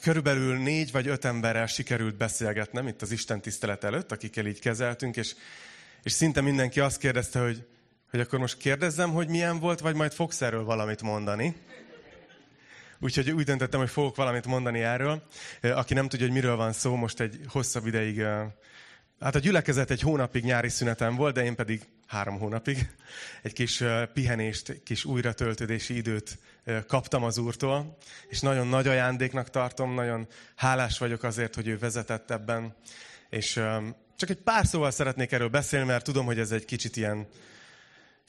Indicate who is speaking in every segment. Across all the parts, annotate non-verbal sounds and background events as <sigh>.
Speaker 1: körülbelül négy vagy öt emberrel sikerült beszélgetnem itt az Isten tisztelet előtt, akikkel így kezeltünk, és, és szinte mindenki azt kérdezte, hogy, hogy akkor most kérdezzem, hogy milyen volt, vagy majd fogsz erről valamit mondani. Úgyhogy úgy döntöttem, hogy fogok valamit mondani erről. Aki nem tudja, hogy miről van szó, most egy hosszabb ideig Hát a gyülekezet egy hónapig nyári szünetem volt, de én pedig három hónapig egy kis pihenést, egy kis újratöltődési időt kaptam az Úrtól, és nagyon nagy ajándéknak tartom, nagyon hálás vagyok azért, hogy ő vezetett ebben, és csak egy pár szóval szeretnék erről beszélni, mert tudom, hogy ez egy kicsit ilyen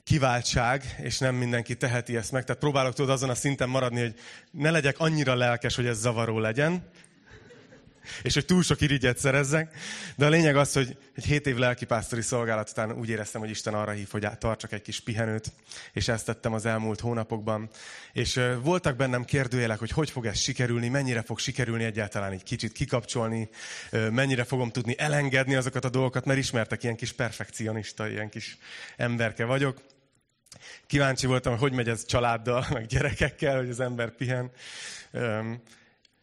Speaker 1: kiváltság, és nem mindenki teheti ezt meg. Tehát próbálok tudod azon a szinten maradni, hogy ne legyek annyira lelkes, hogy ez zavaró legyen, és hogy túl sok irigyet szerezzek. De a lényeg az, hogy egy hét év lelkipásztori szolgálat után úgy éreztem, hogy Isten arra hív, hogy tartsak egy kis pihenőt, és ezt tettem az elmúlt hónapokban. És voltak bennem kérdőjelek, hogy hogy fog ez sikerülni, mennyire fog sikerülni egyáltalán egy kicsit kikapcsolni, mennyire fogom tudni elengedni azokat a dolgokat, mert ismertek, ilyen kis perfekcionista, ilyen kis emberke vagyok. Kíváncsi voltam, hogy hogy megy ez családdal, meg gyerekekkel, hogy az ember pihen.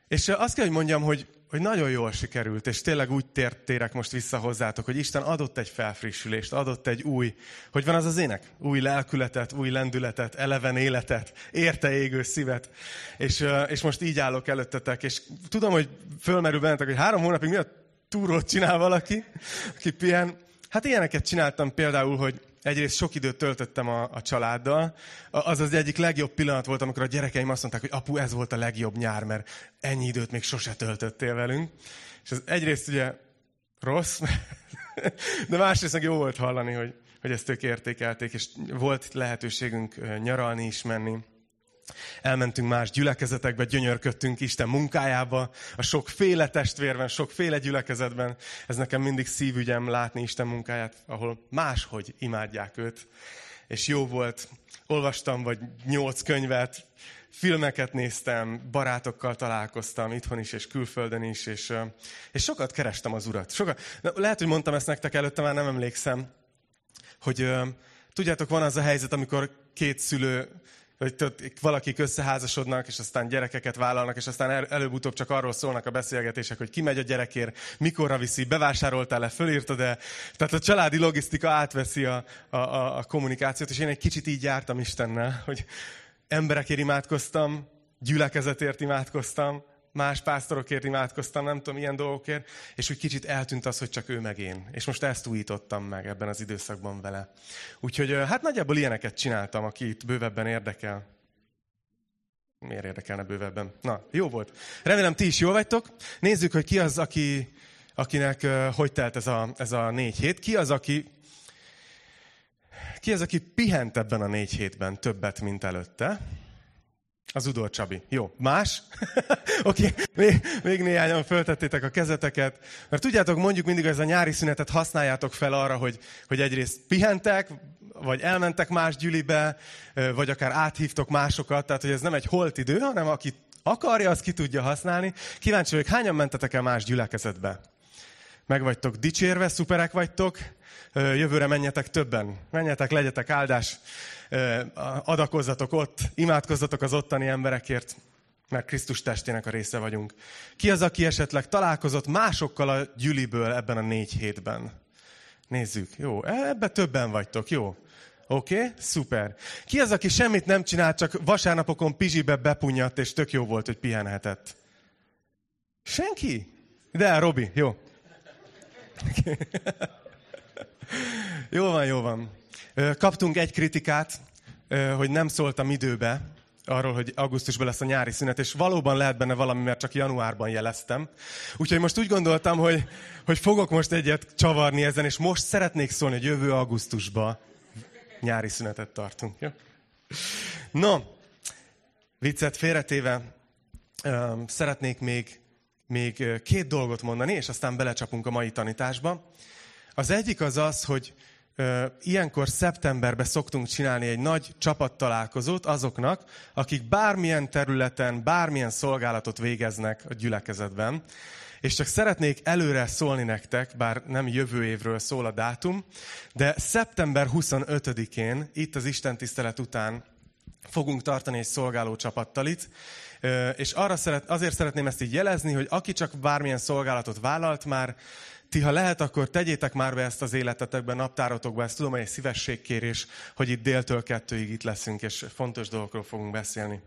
Speaker 1: És azt kell, hogy mondjam, hogy hogy nagyon jól sikerült, és tényleg úgy tér, térek most vissza hozzátok, hogy Isten adott egy felfrissülést, adott egy új, hogy van az az ének? Új lelkületet, új lendületet, eleven életet, érte égő szívet. És, és most így állok előttetek, és tudom, hogy fölmerül bennetek, hogy három hónapig mi a túrót csinál valaki, aki pihen. Hát ilyeneket csináltam például, hogy egyrészt sok időt töltöttem a, a családdal. Az az egyik legjobb pillanat volt, amikor a gyerekeim azt mondták, hogy apu, ez volt a legjobb nyár, mert ennyi időt még sose töltöttél velünk. És ez egyrészt ugye rossz, <laughs> de másrészt meg jó volt hallani, hogy, hogy ezt ők értékelték, és volt lehetőségünk nyaralni is menni. Elmentünk más gyülekezetekbe, gyönyörködtünk Isten munkájába, a sokféle testvérben, sokféle gyülekezetben. Ez nekem mindig szívügyem látni Isten munkáját, ahol máshogy imádják őt. És jó volt, olvastam vagy nyolc könyvet, filmeket néztem, barátokkal találkoztam itthon is, és külföldön is, és, és sokat kerestem az Urat. Sokat, lehet, hogy mondtam ezt nektek előtte, már nem emlékszem, hogy tudjátok, van az a helyzet, amikor két szülő hogy valakik összeházasodnak, és aztán gyerekeket vállalnak, és aztán el, előbb-utóbb csak arról szólnak a beszélgetések, hogy ki megy a gyerekért, mikorra viszi, bevásároltál-e, fölírtad-e. Tehát a családi logisztika átveszi a, a, a, a kommunikációt, és én egy kicsit így jártam Istennel, hogy emberekért imádkoztam, gyülekezetért imádkoztam, más pásztorokért imádkoztam, nem tudom, ilyen dolgokért, és úgy kicsit eltűnt az, hogy csak ő meg én. És most ezt újítottam meg ebben az időszakban vele. Úgyhogy hát nagyjából ilyeneket csináltam, aki itt bővebben érdekel. Miért érdekelne bővebben? Na, jó volt. Remélem, ti is jól vagytok. Nézzük, hogy ki az, aki, akinek hogy telt ez a, ez a négy hét. Ki az, aki ki az, aki pihent ebben a négy hétben többet, mint előtte? Az Udor Csabi. Jó. Más? <laughs> Oké, okay. még, néhányan föltettétek a kezeteket. Mert tudjátok, mondjuk mindig, ez a nyári szünetet használjátok fel arra, hogy, hogy egyrészt pihentek, vagy elmentek más gyülibe, vagy akár áthívtok másokat. Tehát, hogy ez nem egy holt idő, hanem aki akarja, az ki tudja használni. Kíváncsi vagyok, hányan mentetek el más gyülekezetbe? Meg vagytok dicsérve, szuperek vagytok. Jövőre menjetek többen. Menjetek, legyetek áldás adakozzatok ott, imádkozzatok az ottani emberekért, mert Krisztus testének a része vagyunk. Ki az, aki esetleg találkozott másokkal a gyüliből ebben a négy hétben? Nézzük. Jó, e, ebbe többen vagytok, jó. Oké, okay, szuper. Ki az, aki semmit nem csinált, csak vasárnapokon pizsibe bepunyadt, és tök jó volt, hogy pihenhetett? Senki? De, Robi, jó. <laughs> jó van, jó van. Kaptunk egy kritikát, hogy nem szóltam időbe arról, hogy augusztusban lesz a nyári szünet, és valóban lehet benne valami, mert csak januárban jeleztem. Úgyhogy most úgy gondoltam, hogy, hogy fogok most egyet csavarni ezen, és most szeretnék szólni, hogy jövő augusztusban nyári szünetet tartunk. Jó? No, viccet félretéve, szeretnék még, még két dolgot mondani, és aztán belecsapunk a mai tanításba. Az egyik az az, hogy ilyenkor szeptemberben szoktunk csinálni egy nagy csapattalálkozót azoknak, akik bármilyen területen, bármilyen szolgálatot végeznek a gyülekezetben. És csak szeretnék előre szólni nektek, bár nem jövő évről szól a dátum, de szeptember 25-én, itt az Isten tisztelet után fogunk tartani egy szolgáló csapattal itt. És arra szeret, azért szeretném ezt így jelezni, hogy aki csak bármilyen szolgálatot vállalt már, ti, ha lehet, akkor tegyétek már be ezt az életetekben, naptárotokba, ezt tudom, hogy egy szívességkérés, hogy itt déltől kettőig itt leszünk, és fontos dolgokról fogunk beszélni.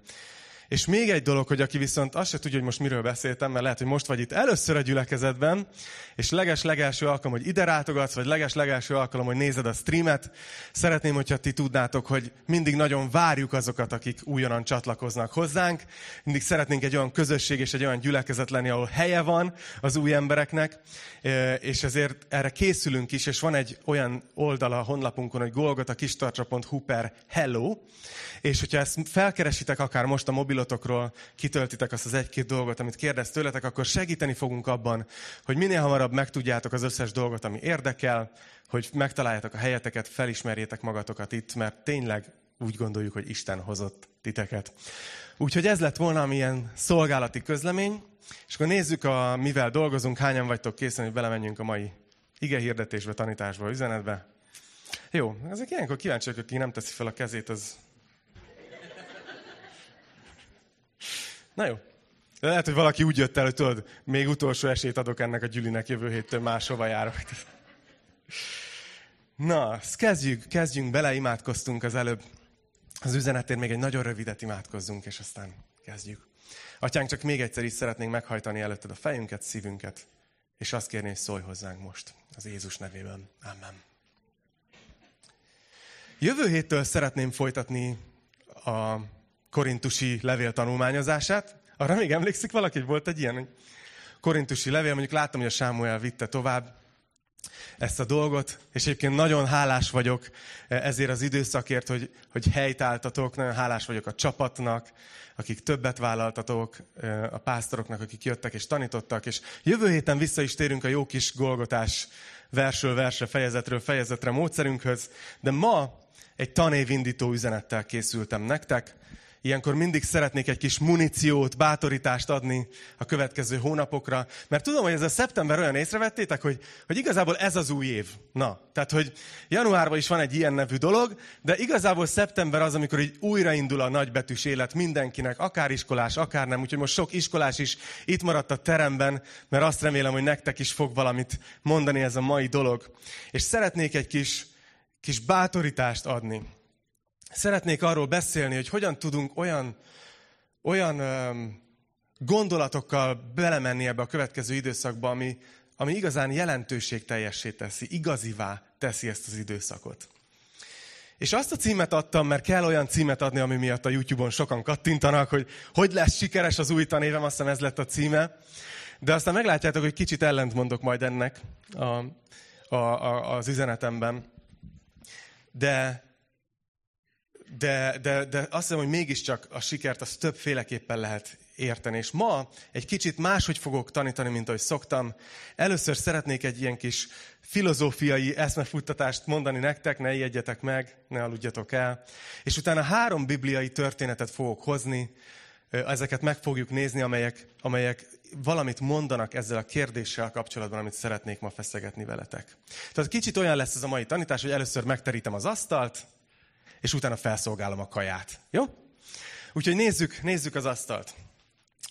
Speaker 1: És még egy dolog, hogy aki viszont azt se tudja, hogy most miről beszéltem, mert lehet, hogy most vagy itt először a gyülekezetben, és leges-legelső alkalom, hogy ide rátogatsz, vagy leges-legelső alkalom, hogy nézed a streamet, szeretném, hogyha ti tudnátok, hogy mindig nagyon várjuk azokat, akik újonnan csatlakoznak hozzánk. Mindig szeretnénk egy olyan közösség és egy olyan gyülekezet lenni, ahol helye van az új embereknek, és ezért erre készülünk is, és van egy olyan oldala a honlapunkon, hogy golgotakistarcsa.hu per hello, és hogyha ezt felkeresitek akár most a mobilotokról, kitöltitek azt az egy-két dolgot, amit kérdez tőletek, akkor segíteni fogunk abban, hogy minél hamarabb megtudjátok az összes dolgot, ami érdekel, hogy megtaláljátok a helyeteket, felismerjétek magatokat itt, mert tényleg úgy gondoljuk, hogy Isten hozott titeket. Úgyhogy ez lett volna milyen szolgálati közlemény, és akkor nézzük, a, mivel dolgozunk, hányan vagytok készen, hogy belemenjünk a mai ige hirdetésbe, tanításba, üzenetbe. Jó, ezek ilyenkor kíváncsiak, aki nem teszi fel a kezét, az Na jó. De lehet, hogy valaki úgy jött el, hogy tudod, még utolsó esélyt adok ennek a gyülinek, jövő héttől máshova járok. Na, kezdjük, kezdjünk bele, imádkoztunk az előbb. Az üzenetért még egy nagyon rövidet imádkozzunk, és aztán kezdjük. Atyánk, csak még egyszer is szeretnénk meghajtani előtted a fejünket, szívünket, és azt kérni, hogy szólj hozzánk most, az Jézus nevében. Amen. Jövő héttől szeretném folytatni a korintusi levél tanulmányozását. Arra még emlékszik valaki, hogy volt egy ilyen korintusi levél, mondjuk láttam, hogy a Sámuel vitte tovább ezt a dolgot, és egyébként nagyon hálás vagyok ezért az időszakért, hogy, hogy helytáltatok, nagyon hálás vagyok a csapatnak, akik többet vállaltatok, a pásztoroknak, akik jöttek és tanítottak, és jövő héten vissza is térünk a jó kis golgotás versről versre, fejezetről fejezetre módszerünkhöz, de ma egy tanévindító üzenettel készültem nektek, Ilyenkor mindig szeretnék egy kis muníciót, bátorítást adni a következő hónapokra, mert tudom, hogy ez a szeptember olyan észrevettétek, hogy, hogy igazából ez az új év. Na, tehát, hogy januárban is van egy ilyen nevű dolog, de igazából szeptember az, amikor így újraindul a nagybetűs élet mindenkinek, akár iskolás, akár nem. Úgyhogy most sok iskolás is itt maradt a teremben, mert azt remélem, hogy nektek is fog valamit mondani ez a mai dolog. És szeretnék egy kis, kis bátorítást adni szeretnék arról beszélni, hogy hogyan tudunk olyan, olyan gondolatokkal belemenni ebbe a következő időszakba, ami, ami igazán jelentőségteljessé teszi, igazivá teszi ezt az időszakot. És azt a címet adtam, mert kell olyan címet adni, ami miatt a YouTube-on sokan kattintanak, hogy hogy lesz sikeres az új tanévem, azt hiszem ez lett a címe. De aztán meglátjátok, hogy kicsit ellentmondok majd ennek a, a, a, az üzenetemben. De de, de, de azt hiszem, hogy mégiscsak a sikert az többféleképpen lehet érteni. És ma egy kicsit máshogy fogok tanítani, mint ahogy szoktam. Először szeretnék egy ilyen kis filozófiai eszmefuttatást mondani nektek, ne ijedjetek meg, ne aludjatok el. És utána három bibliai történetet fogok hozni, ezeket meg fogjuk nézni, amelyek, amelyek valamit mondanak ezzel a kérdéssel kapcsolatban, amit szeretnék ma feszegetni veletek. Tehát kicsit olyan lesz ez a mai tanítás, hogy először megterítem az asztalt, és utána felszolgálom a kaját. Jó? Úgyhogy nézzük, nézzük az asztalt.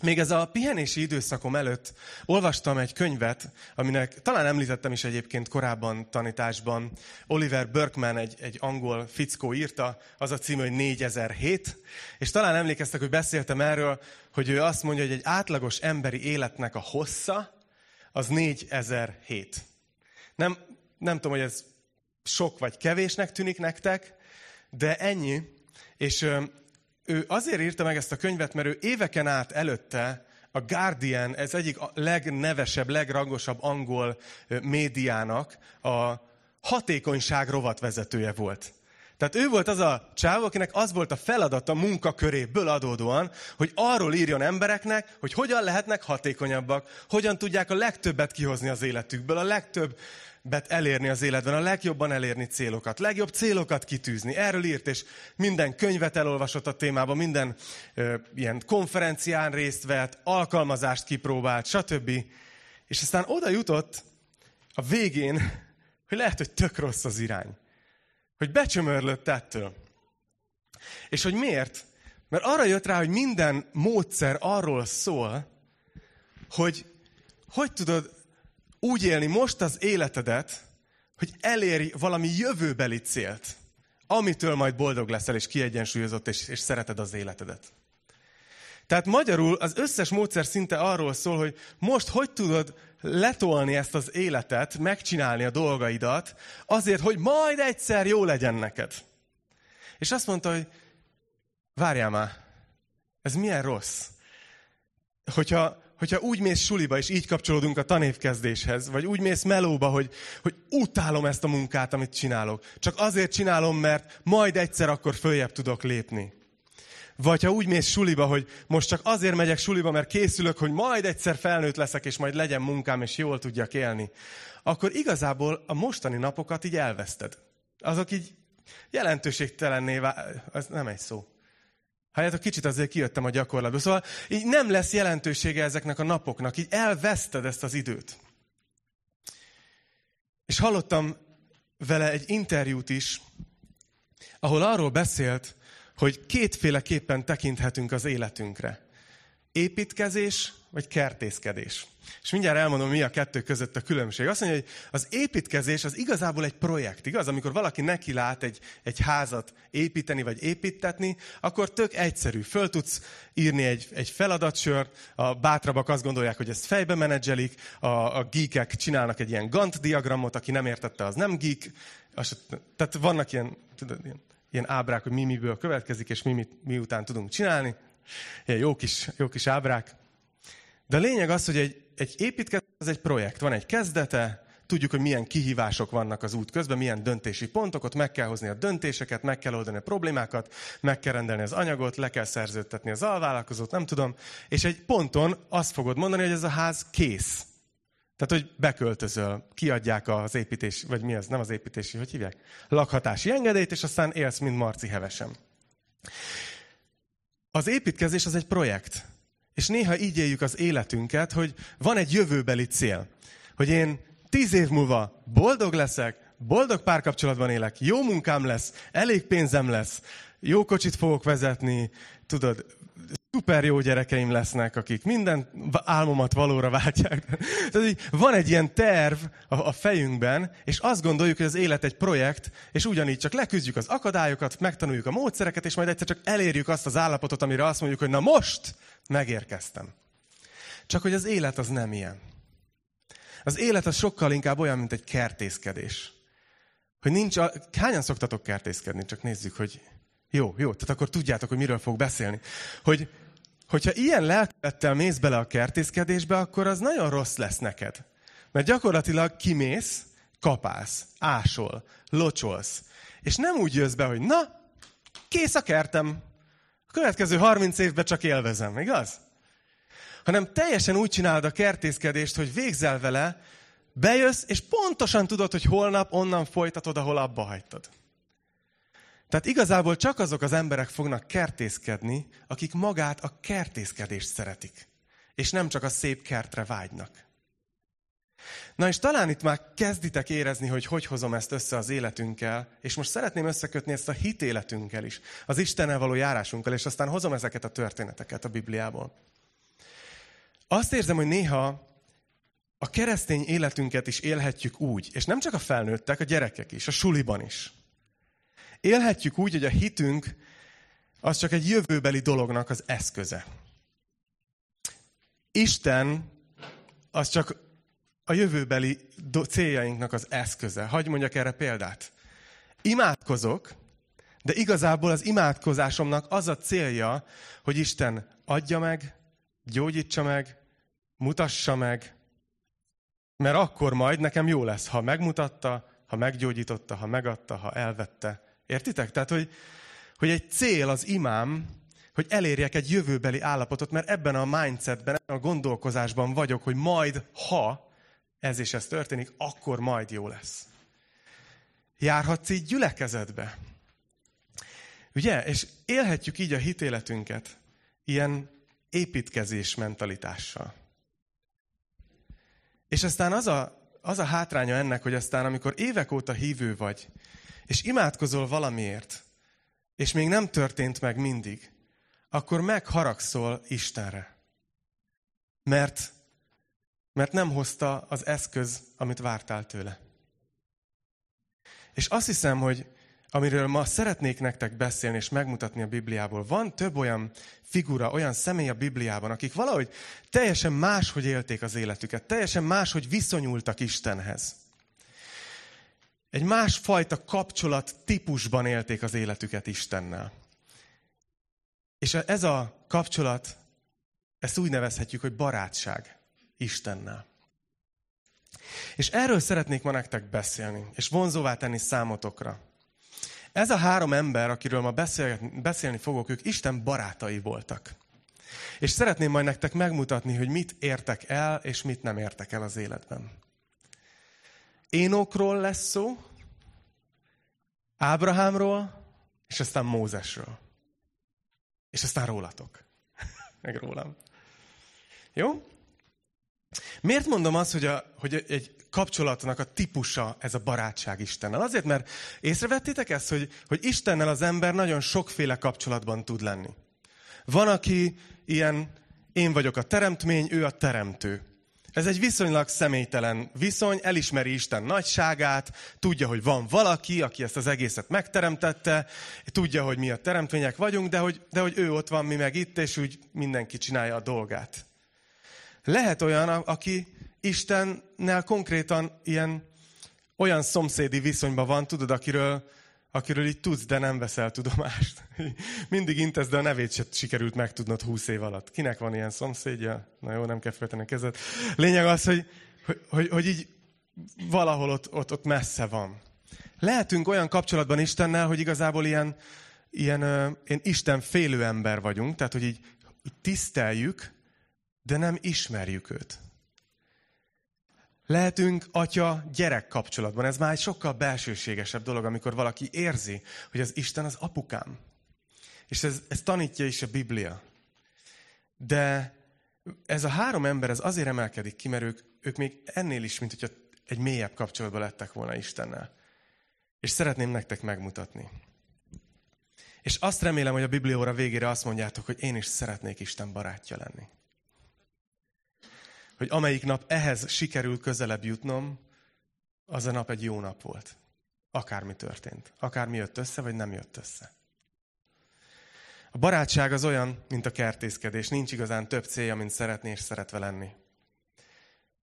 Speaker 1: Még ez a pihenési időszakom előtt olvastam egy könyvet, aminek talán említettem is egyébként korábban tanításban. Oliver Berkman, egy, egy angol fickó írta, az a cím, hogy 4007, és talán emlékeztek, hogy beszéltem erről, hogy ő azt mondja, hogy egy átlagos emberi életnek a hossza az 4007. Nem, nem tudom, hogy ez sok vagy kevésnek tűnik nektek, de ennyi. És ő azért írta meg ezt a könyvet, mert ő éveken át előtte a Guardian, ez egyik a legnevesebb, legrangosabb angol médiának a hatékonyság rovatvezetője volt. Tehát ő volt az a csávó, akinek az volt a feladata munkaköréből adódóan, hogy arról írjon embereknek, hogy hogyan lehetnek hatékonyabbak, hogyan tudják a legtöbbet kihozni az életükből, a legtöbb bet elérni az életben, a legjobban elérni célokat, legjobb célokat kitűzni. Erről írt, és minden könyvet elolvasott a témában, minden ö, ilyen konferencián részt vett, alkalmazást kipróbált, stb. És aztán oda jutott a végén, hogy lehet, hogy tök rossz az irány. Hogy becsömörlött ettől. És hogy miért? Mert arra jött rá, hogy minden módszer arról szól, hogy hogy tudod úgy élni most az életedet, hogy elérj valami jövőbeli célt, amitől majd boldog leszel, és kiegyensúlyozott, és, és szereted az életedet. Tehát magyarul az összes módszer szinte arról szól, hogy most hogy tudod letolni ezt az életet, megcsinálni a dolgaidat, azért, hogy majd egyszer jó legyen neked. És azt mondta, hogy várjál már, ez milyen rossz. Hogyha, hogyha úgy mész suliba, és így kapcsolódunk a tanévkezdéshez, vagy úgy mész melóba, hogy, hogy utálom ezt a munkát, amit csinálok. Csak azért csinálom, mert majd egyszer akkor följebb tudok lépni. Vagy ha úgy mész suliba, hogy most csak azért megyek suliba, mert készülök, hogy majd egyszer felnőtt leszek, és majd legyen munkám, és jól tudjak élni, akkor igazából a mostani napokat így elveszted. Azok így jelentőségtelenné vál... Ez nem egy szó. Hát kicsit azért kijöttem a gyakorlatból. Szóval így nem lesz jelentősége ezeknek a napoknak, így elveszted ezt az időt. És hallottam vele egy interjút is, ahol arról beszélt, hogy kétféleképpen tekinthetünk az életünkre. Építkezés vagy kertészkedés. És mindjárt elmondom, mi a kettő között a különbség. Azt mondja, hogy az építkezés az igazából egy projekt, igaz? Amikor valaki neki lát egy, egy házat építeni vagy építetni, akkor tök egyszerű. Föl tudsz írni egy, egy feladatsört, a bátrabbak azt gondolják, hogy ezt fejbe menedzselik, a, a geekek csinálnak egy ilyen Gantt diagramot, aki nem értette, az nem geek. Az, tehát vannak ilyen, tudod, ilyen, ilyen ábrák, hogy mi miből következik, és mi, mi, mi után tudunk csinálni. Ilyen jó kis, jó kis ábrák. De a lényeg az, hogy egy, egy építkezés az egy projekt. Van egy kezdete, tudjuk, hogy milyen kihívások vannak az út közben, milyen döntési pontok, ott meg kell hozni a döntéseket, meg kell oldani a problémákat, meg kell rendelni az anyagot, le kell szerződtetni az alvállalkozót, nem tudom. És egy ponton azt fogod mondani, hogy ez a ház kész. Tehát, hogy beköltözöl, kiadják az építés, vagy mi az, nem az építési, hogy hívják? Lakhatási engedélyt, és aztán élsz, mint Marci hevesen. Az építkezés az egy projekt. És néha így éljük az életünket, hogy van egy jövőbeli cél. Hogy én tíz év múlva boldog leszek, boldog párkapcsolatban élek, jó munkám lesz, elég pénzem lesz, jó kocsit fogok vezetni, tudod, szuper jó gyerekeim lesznek, akik minden álmomat valóra váltják. <laughs> Tehát így van egy ilyen terv a, fejünkben, és azt gondoljuk, hogy az élet egy projekt, és ugyanígy csak leküzdjük az akadályokat, megtanuljuk a módszereket, és majd egyszer csak elérjük azt az állapotot, amire azt mondjuk, hogy na most megérkeztem. Csak hogy az élet az nem ilyen. Az élet az sokkal inkább olyan, mint egy kertészkedés. Hogy nincs, a... hányan szoktatok kertészkedni? Csak nézzük, hogy jó, jó, tehát akkor tudjátok, hogy miről fog beszélni. Hogy, hogyha ilyen lelkülettel mész bele a kertészkedésbe, akkor az nagyon rossz lesz neked. Mert gyakorlatilag kimész, kapálsz, ásol, locsolsz. És nem úgy jössz be, hogy na, kész a kertem. A következő 30 évben csak élvezem, igaz? Hanem teljesen úgy csinálod a kertészkedést, hogy végzel vele, bejössz, és pontosan tudod, hogy holnap onnan folytatod, ahol abba hagytad. Tehát igazából csak azok az emberek fognak kertészkedni, akik magát a kertészkedést szeretik, és nem csak a szép kertre vágynak. Na és talán itt már kezditek érezni, hogy hogy hozom ezt össze az életünkkel, és most szeretném összekötni ezt a hitéletünkkel is, az Istennel való járásunkkal, és aztán hozom ezeket a történeteket a Bibliából. Azt érzem, hogy néha a keresztény életünket is élhetjük úgy, és nem csak a felnőttek, a gyerekek is, a suliban is. Élhetjük úgy, hogy a hitünk az csak egy jövőbeli dolognak az eszköze. Isten az csak a jövőbeli céljainknak az eszköze. Hagy mondjak erre példát. Imádkozok, de igazából az imádkozásomnak az a célja, hogy Isten adja meg, gyógyítsa meg, mutassa meg, mert akkor majd nekem jó lesz, ha megmutatta, ha meggyógyította, ha megadta, ha elvette. Értitek? Tehát, hogy, hogy egy cél az imám, hogy elérjek egy jövőbeli állapotot, mert ebben a mindsetben, ebben a gondolkozásban vagyok, hogy majd, ha ez és ez történik, akkor majd jó lesz. Járhatsz így gyülekezetbe. Ugye? És élhetjük így a hitéletünket ilyen építkezés mentalitással. És aztán az a, az a hátránya ennek, hogy aztán amikor évek óta hívő vagy, és imádkozol valamiért, és még nem történt meg mindig, akkor megharagszol Istenre. Mert, mert nem hozta az eszköz, amit vártál tőle. És azt hiszem, hogy amiről ma szeretnék nektek beszélni és megmutatni a Bibliából, van több olyan figura, olyan személy a Bibliában, akik valahogy teljesen máshogy élték az életüket, teljesen máshogy viszonyultak Istenhez. Egy másfajta kapcsolat típusban élték az életüket Istennel. És ez a kapcsolat, ezt úgy nevezhetjük, hogy barátság Istennel. És erről szeretnék ma nektek beszélni, és vonzóvá tenni számotokra. Ez a három ember, akiről ma beszélni fogok, ők Isten barátai voltak. És szeretném majd nektek megmutatni, hogy mit értek el, és mit nem értek el az életben. Énokról lesz szó, Ábrahámról, és aztán Mózesről. És aztán rólatok. <laughs> Meg rólam. Jó? Miért mondom azt, hogy, a, hogy egy kapcsolatnak a típusa ez a barátság Istennel? Azért, mert észrevettétek ezt, hogy, hogy Istennel az ember nagyon sokféle kapcsolatban tud lenni. Van, aki ilyen, én vagyok a teremtmény, ő a teremtő. Ez egy viszonylag személytelen viszony, elismeri Isten nagyságát, tudja, hogy van valaki, aki ezt az egészet megteremtette, tudja, hogy mi a teremtmények vagyunk, de hogy, de hogy ő ott van, mi meg itt, és úgy mindenki csinálja a dolgát. Lehet olyan, aki Istennel konkrétan ilyen olyan szomszédi viszonyban van, tudod, akiről, akiről így tudsz, de nem veszel tudomást. <laughs> Mindig intesz, de a nevét se sikerült megtudnod húsz év alatt. Kinek van ilyen szomszédja? Na jó, nem kell feltenni a kezed. Lényeg az, hogy, hogy, hogy, hogy így valahol ott, ott, ott messze van. Lehetünk olyan kapcsolatban Istennel, hogy igazából ilyen, ilyen, ilyen Isten félő ember vagyunk, tehát hogy így, így tiszteljük, de nem ismerjük őt. Lehetünk atya-gyerek kapcsolatban. Ez már egy sokkal belsőségesebb dolog, amikor valaki érzi, hogy az Isten az apukám. És ez, ez tanítja is a Biblia. De ez a három ember ez azért emelkedik ki, mert ők, ők még ennél is, mint hogyha egy mélyebb kapcsolatban lettek volna Istennel. És szeretném nektek megmutatni. És azt remélem, hogy a Biblióra végére azt mondjátok, hogy én is szeretnék Isten barátja lenni hogy amelyik nap ehhez sikerül közelebb jutnom, az a nap egy jó nap volt. Akármi történt. Akármi jött össze, vagy nem jött össze. A barátság az olyan, mint a kertészkedés. Nincs igazán több célja, mint szeretni és szeretve lenni.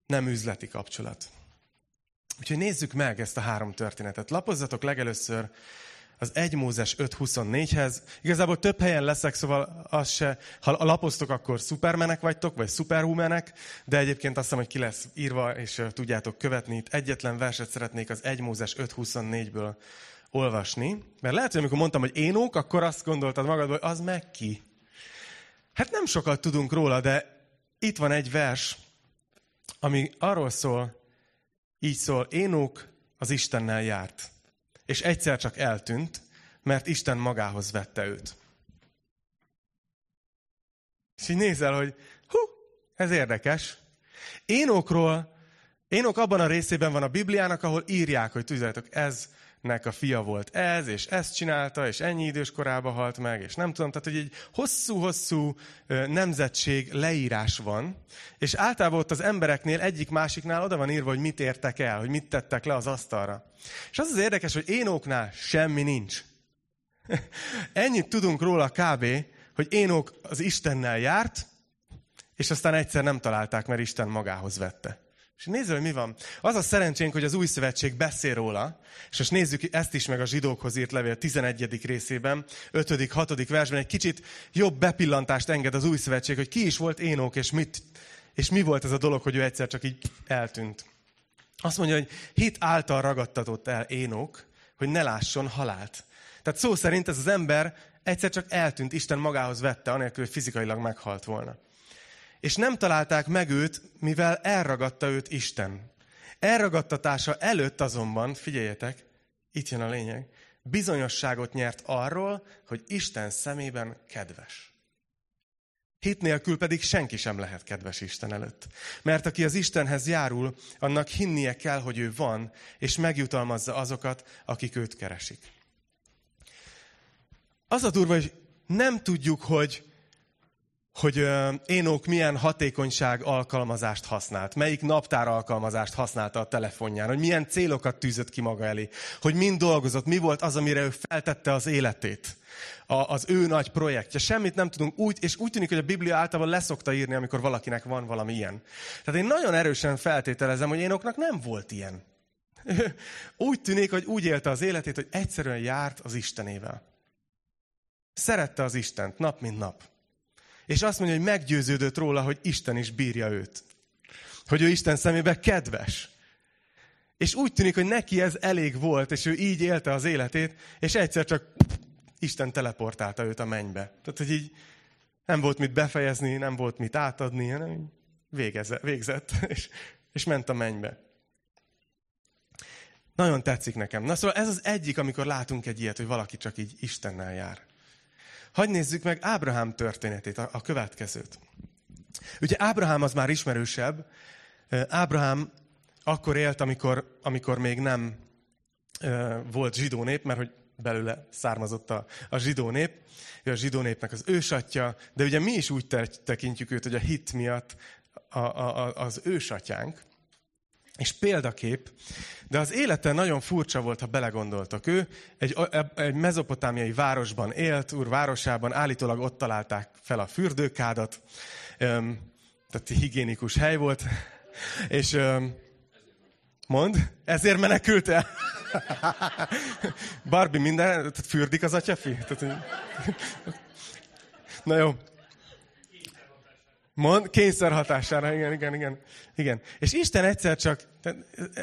Speaker 1: Nem üzleti kapcsolat. Úgyhogy nézzük meg ezt a három történetet. Lapozzatok legelőször az 1 Mózes 5.24-hez. Igazából több helyen leszek, szóval az se, ha lapoztok, akkor szupermenek vagytok, vagy szuperhumenek, de egyébként azt hiszem, hogy ki lesz írva, és tudjátok követni. Itt egyetlen verset szeretnék az 1 Mózes 5.24-ből olvasni. Mert lehet, hogy amikor mondtam, hogy énók, akkor azt gondoltad magadból, hogy az meg ki. Hát nem sokat tudunk róla, de itt van egy vers, ami arról szól, így szól, Énók az Istennel járt és egyszer csak eltűnt, mert Isten magához vette őt. És így nézel, hogy hú, ez érdekes. Énokról, Énok abban a részében van a Bibliának, ahol írják, hogy tudjátok, ez nek a fia volt ez, és ezt csinálta, és ennyi idős korában halt meg, és nem tudom, tehát hogy egy hosszú-hosszú nemzetség leírás van, és általában ott az embereknél egyik-másiknál oda van írva, hogy mit értek el, hogy mit tettek le az asztalra. És az az érdekes, hogy Énóknál semmi nincs. <laughs> Ennyit tudunk róla kb., hogy Énok az Istennel járt, és aztán egyszer nem találták, mert Isten magához vette. És nézzük, hogy mi van. Az a szerencsénk, hogy az új szövetség beszél róla, és most nézzük ezt is meg a zsidókhoz írt levél 11. részében, 5. 6. versben, egy kicsit jobb bepillantást enged az új szövetség, hogy ki is volt Énok, és, mit, és mi volt ez a dolog, hogy ő egyszer csak így eltűnt. Azt mondja, hogy hit által ragadtatott el Énok, hogy ne lásson halált. Tehát szó szerint ez az ember egyszer csak eltűnt, Isten magához vette, anélkül, hogy fizikailag meghalt volna és nem találták meg őt, mivel elragadta őt Isten. Elragadtatása előtt azonban, figyeljetek, itt jön a lényeg, bizonyosságot nyert arról, hogy Isten szemében kedves. Hit nélkül pedig senki sem lehet kedves Isten előtt. Mert aki az Istenhez járul, annak hinnie kell, hogy ő van, és megjutalmazza azokat, akik őt keresik. Az a durva, hogy nem tudjuk, hogy hogy Énok milyen hatékonyság alkalmazást használt, melyik naptár alkalmazást használta a telefonján, hogy milyen célokat tűzött ki maga elé, hogy mind dolgozott, mi volt az, amire ő feltette az életét, a, az ő nagy projektje. Semmit nem tudunk úgy, és úgy tűnik, hogy a Biblia általában leszokta írni, amikor valakinek van valami ilyen. Tehát én nagyon erősen feltételezem, hogy Énoknak nem volt ilyen. <laughs> úgy tűnik, hogy úgy élte az életét, hogy egyszerűen járt az Istenével. Szerette az Istent nap mint nap. És azt mondja, hogy meggyőződött róla, hogy Isten is bírja őt. Hogy ő Isten szemébe kedves. És úgy tűnik, hogy neki ez elég volt, és ő így élte az életét, és egyszer csak Isten teleportálta őt a mennybe. Tehát, hogy így nem volt mit befejezni, nem volt mit átadni, hanem végezze, végzett, <laughs> és, és ment a mennybe. Nagyon tetszik nekem. Na szóval ez az egyik, amikor látunk egy ilyet, hogy valaki csak így Istennel jár. Hagy nézzük meg Ábrahám történetét, a, a következőt. Ugye Ábrahám az már ismerősebb. Ábrahám akkor élt, amikor, amikor még nem volt zsidó nép, mert hogy belőle származott a, a zsidó nép. A zsidó népnek az ősatja, de ugye mi is úgy tekintjük őt, hogy a hit miatt a, a, az ősatyánk és példakép, de az élete nagyon furcsa volt, ha belegondoltak. Ő egy, egy mezopotámiai városban élt, úr városában, állítólag ott találták fel a fürdőkádat, tehát higiénikus hely volt, és mond, ezért menekült el. Barbie minden, tehát fürdik az atyafi? Na jó, Mond, kényszer hatására, igen, igen, igen, igen. És Isten egyszer csak,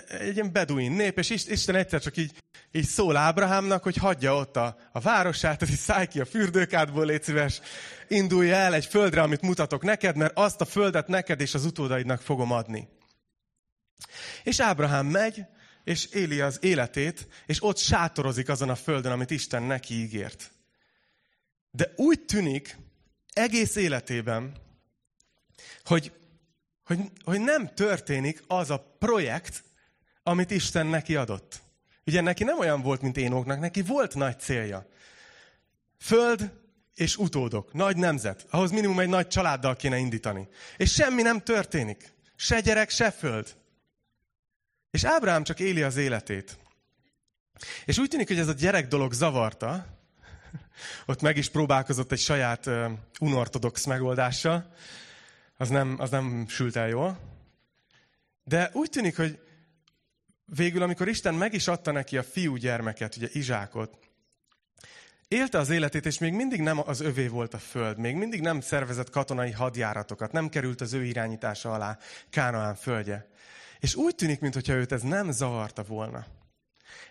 Speaker 1: egy ilyen beduin nép, és Isten egyszer csak így, így szól Ábrahámnak, hogy hagyja ott a, a városát, hogy szállj ki a fürdőkádból, légy szíves, indulj el egy földre, amit mutatok neked, mert azt a földet neked és az utódaidnak fogom adni. És Ábrahám megy, és éli az életét, és ott sátorozik azon a földön, amit Isten neki ígért. De úgy tűnik, egész életében, hogy, hogy, hogy nem történik az a projekt, amit Isten neki adott. Ugye neki nem olyan volt, mint Énoknak, neki volt nagy célja. Föld és utódok, nagy nemzet. Ahhoz minimum egy nagy családdal kéne indítani. És semmi nem történik. Se gyerek, se föld. És Ábrahám csak éli az életét. És úgy tűnik, hogy ez a gyerek dolog zavarta, ott meg is próbálkozott egy saját unortodox megoldással, az nem, az nem sült el jól. De úgy tűnik, hogy végül, amikor Isten meg is adta neki a fiú gyermeket, ugye Izsákot, élte az életét, és még mindig nem az övé volt a föld, még mindig nem szervezett katonai hadjáratokat, nem került az ő irányítása alá Kánaán földje. És úgy tűnik, mintha őt ez nem zavarta volna.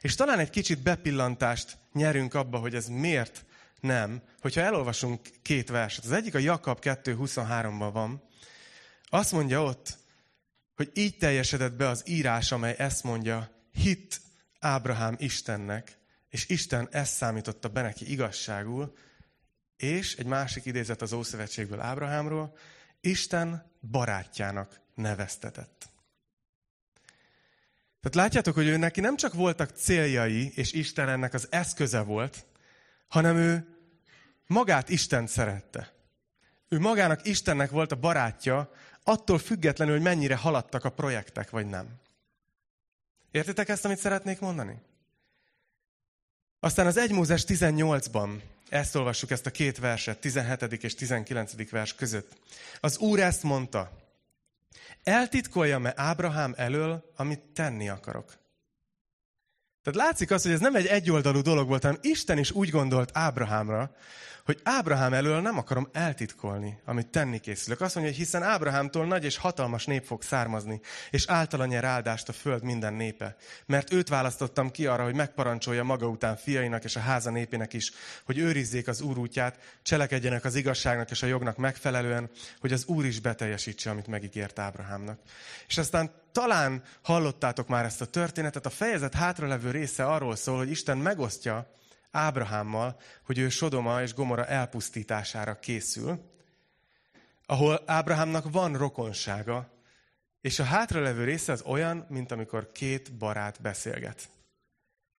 Speaker 1: És talán egy kicsit bepillantást nyerünk abba, hogy ez miért nem, hogyha elolvasunk két verset. Az egyik a Jakab 2.23-ban van, azt mondja ott, hogy így teljesedett be az írás, amely ezt mondja, hit Ábrahám Istennek, és Isten ezt számította be neki igazságul, és egy másik idézet az Ószövetségből Ábrahámról, Isten barátjának neveztetett. Tehát látjátok, hogy ő neki nem csak voltak céljai, és Isten ennek az eszköze volt, hanem ő magát Isten szerette. Ő magának Istennek volt a barátja, attól függetlenül, hogy mennyire haladtak a projektek, vagy nem. Értitek ezt, amit szeretnék mondani? Aztán az 1 Mózes 18-ban, ezt olvassuk, ezt a két verset, 17. és 19. vers között. Az Úr ezt mondta, eltitkoljam-e Ábrahám elől, amit tenni akarok? Tehát látszik az, hogy ez nem egy egyoldalú dolog volt, hanem Isten is úgy gondolt Ábrahámra, hogy Ábrahám elől nem akarom eltitkolni, amit tenni készülök. Azt mondja, hogy hiszen Ábrahámtól nagy és hatalmas nép fog származni, és általa nyer áldást a föld minden népe. Mert őt választottam ki arra, hogy megparancsolja maga után fiainak és a háza népének is, hogy őrizzék az Úr útját, cselekedjenek az igazságnak és a jognak megfelelően, hogy az Úr is beteljesítse, amit megígért Ábrahámnak. És aztán talán hallottátok már ezt a történetet, a fejezet hátralevő része arról szól, hogy Isten megosztja Ábrahámmal, hogy ő Sodoma és Gomora elpusztítására készül, ahol Ábrahámnak van rokonsága, és a hátralevő része az olyan, mint amikor két barát beszélget.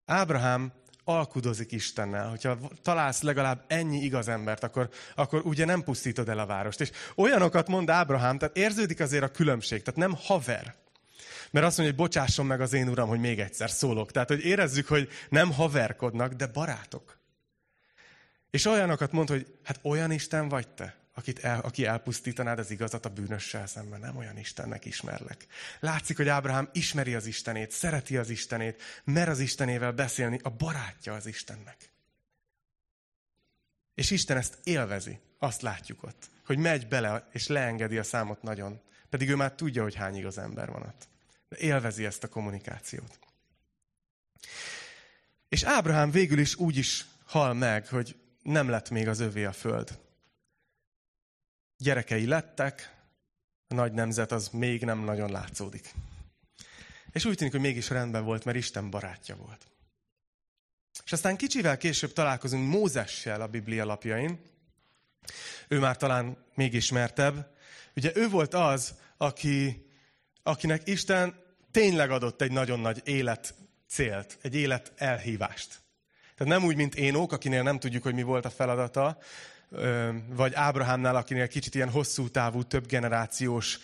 Speaker 1: Ábrahám alkudozik Istennel, hogyha találsz legalább ennyi igaz embert, akkor, akkor ugye nem pusztítod el a várost. És olyanokat mond Ábrahám, tehát érződik azért a különbség, tehát nem haver. Mert azt mondja, hogy bocsásson meg az én uram, hogy még egyszer szólok. Tehát, hogy érezzük, hogy nem haverkodnak, de barátok. És olyanokat mond, hogy hát olyan Isten vagy te, akit el, aki elpusztítanád az igazat a bűnössel szemben. Nem olyan Istennek ismerlek. Látszik, hogy Ábrahám ismeri az Istenét, szereti az Istenét, mer az Istenével beszélni, a barátja az Istennek. És Isten ezt élvezi. Azt látjuk ott. Hogy megy bele, és leengedi a számot nagyon. Pedig ő már tudja, hogy hány igaz ember van ott. De élvezi ezt a kommunikációt. És Ábrahám végül is úgy is hal meg, hogy nem lett még az övé a föld. Gyerekei lettek, a nagy nemzet az még nem nagyon látszódik. És úgy tűnik, hogy mégis rendben volt, mert Isten barátja volt. És aztán kicsivel később találkozunk Mózessel a Biblia lapjain. Ő már talán még ismertebb. Ugye ő volt az, aki, akinek Isten tényleg adott egy nagyon nagy élet célt, egy élet elhívást. Tehát nem úgy, mint Énók, akinél nem tudjuk, hogy mi volt a feladata, vagy Ábrahámnál, akinél kicsit ilyen hosszú távú, több generációs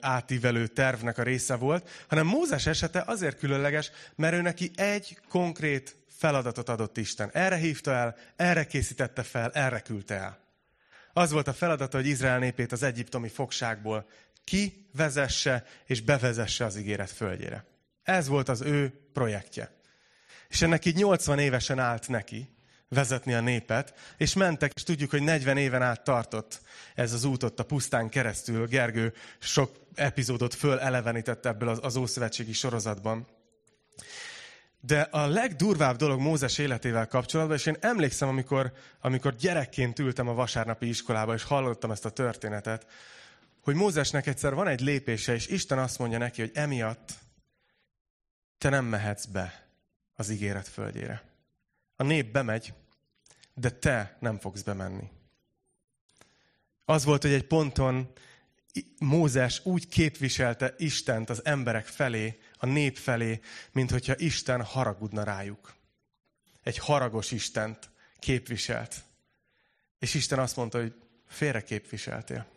Speaker 1: átívelő tervnek a része volt, hanem Mózes esete azért különleges, mert ő neki egy konkrét feladatot adott Isten. Erre hívta el, erre készítette fel, erre küldte el. Az volt a feladata, hogy Izrael népét az egyiptomi fogságból kivezesse és bevezesse az ígéret földjére. Ez volt az ő projektje. És ennek így 80 évesen állt neki vezetni a népet, és mentek, és tudjuk, hogy 40 éven át tartott ez az út ott a pusztán keresztül. Gergő sok epizódot fölelevenített ebből az, az Ószövetségi sorozatban. De a legdurvább dolog Mózes életével kapcsolatban, és én emlékszem, amikor, amikor gyerekként ültem a vasárnapi iskolába, és hallottam ezt a történetet, hogy Mózesnek egyszer van egy lépése, és Isten azt mondja neki, hogy emiatt te nem mehetsz be az ígéret földjére. A nép bemegy, de te nem fogsz bemenni. Az volt, hogy egy ponton Mózes úgy képviselte Istent az emberek felé, a nép felé, mint hogyha Isten haragudna rájuk. Egy haragos Istent képviselt. És Isten azt mondta, hogy félre képviseltél.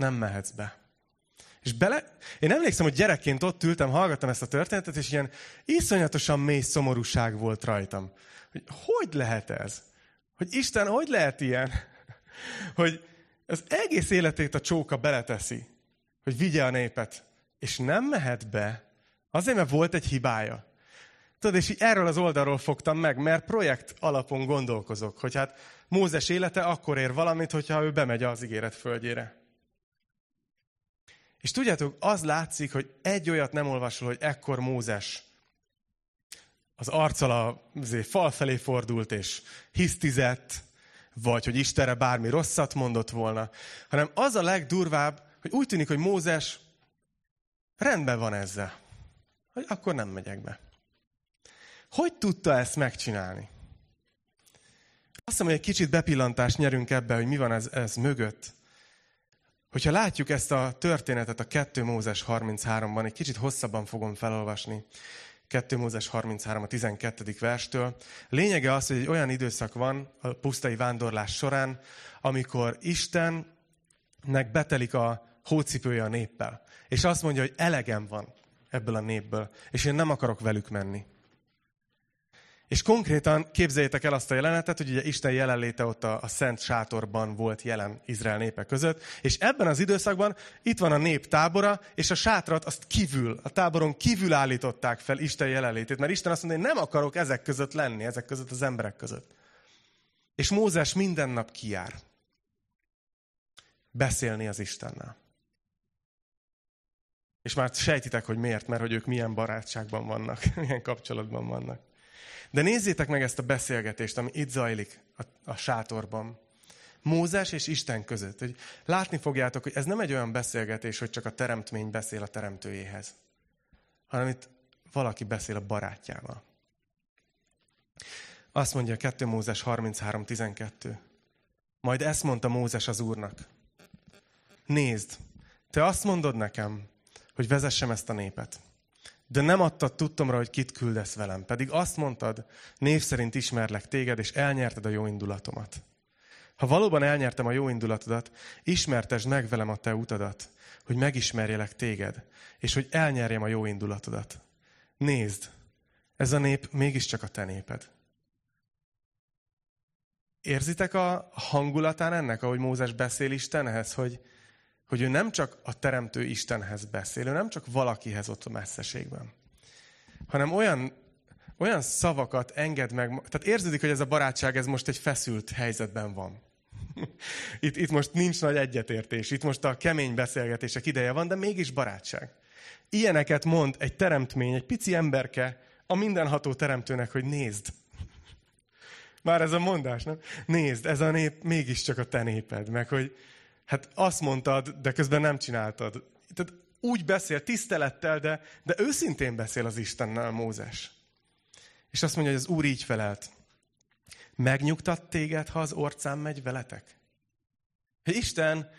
Speaker 1: Nem mehetsz be. És bele, én emlékszem, hogy gyerekként ott ültem, hallgattam ezt a történetet, és ilyen iszonyatosan mély szomorúság volt rajtam. Hogy hogy lehet ez? Hogy Isten hogy lehet ilyen? <laughs> Hogy az egész életét a csóka beleteszi, hogy vigye a népet, és nem mehet be, azért, mert volt egy hibája. Tudod, és erről az oldalról fogtam meg, mert projekt alapon gondolkozok, hogy hát Mózes élete akkor ér valamit, hogyha ő bemegy az ígéret földjére. És tudjátok, az látszik, hogy egy olyat nem olvasol, hogy ekkor Mózes az arccal a fal felé fordult, és hisztizett, vagy hogy Istenre bármi rosszat mondott volna, hanem az a legdurvább, hogy úgy tűnik, hogy Mózes rendben van ezzel, hogy akkor nem megyek be. Hogy tudta ezt megcsinálni? Azt hiszem, hogy egy kicsit bepillantást nyerünk ebbe, hogy mi van ez, ez mögött. Hogyha látjuk ezt a történetet a 2 Mózes 33-ban, egy kicsit hosszabban fogom felolvasni, 2 Mózes 33 a 12. verstől. Lényege az, hogy egy olyan időszak van a pusztai vándorlás során, amikor Istennek betelik a hócipője a néppel. És azt mondja, hogy elegem van ebből a népből, és én nem akarok velük menni. És konkrétan képzeljétek el azt a jelenetet, hogy ugye Isten jelenléte ott a, a Szent Sátorban volt jelen Izrael népe között, és ebben az időszakban itt van a nép tábora, és a sátrat azt kívül, a táboron kívül állították fel Isten jelenlétét, mert Isten azt mondja, hogy nem akarok ezek között lenni, ezek között az emberek között. És Mózes minden nap kijár beszélni az Istennel. És már sejtitek, hogy miért, mert hogy ők milyen barátságban vannak, <laughs> milyen kapcsolatban vannak. De nézzétek meg ezt a beszélgetést, ami itt zajlik a, a sátorban. Mózes és Isten között. Hogy látni fogjátok, hogy ez nem egy olyan beszélgetés, hogy csak a teremtmény beszél a teremtőjéhez, hanem itt valaki beszél a barátjával. Azt mondja 2 Mózes 33.12. Majd ezt mondta Mózes az Úrnak. Nézd, te azt mondod nekem, hogy vezessem ezt a népet. De nem adtad tudtomra, hogy kit küldesz velem. Pedig azt mondtad, név szerint ismerlek téged, és elnyerted a jó indulatomat. Ha valóban elnyertem a jó indulatodat, ismertesd meg velem a te utadat, hogy megismerjelek téged, és hogy elnyerjem a jó indulatodat. Nézd, ez a nép mégiscsak a te néped. Érzitek a hangulatán ennek, ahogy Mózes beszél Istenhez, hogy, hogy ő nem csak a teremtő Istenhez beszél, ő nem csak valakihez ott a messzeségben, hanem olyan, olyan szavakat enged meg, tehát érződik, hogy ez a barátság ez most egy feszült helyzetben van. <laughs> Itt, itt most nincs nagy egyetértés, itt most a kemény beszélgetések ideje van, de mégis barátság. Ilyeneket mond egy teremtmény, egy pici emberke a mindenható teremtőnek, hogy nézd. <laughs> Már ez a mondás, nem? Nézd, ez a nép mégiscsak a te néped, meg hogy hát azt mondtad, de közben nem csináltad. Tehát úgy beszél, tisztelettel, de, de őszintén beszél az Istennel Mózes. És azt mondja, hogy az Úr így felelt. Megnyugtat téged, ha az orcám megy veletek? Isten,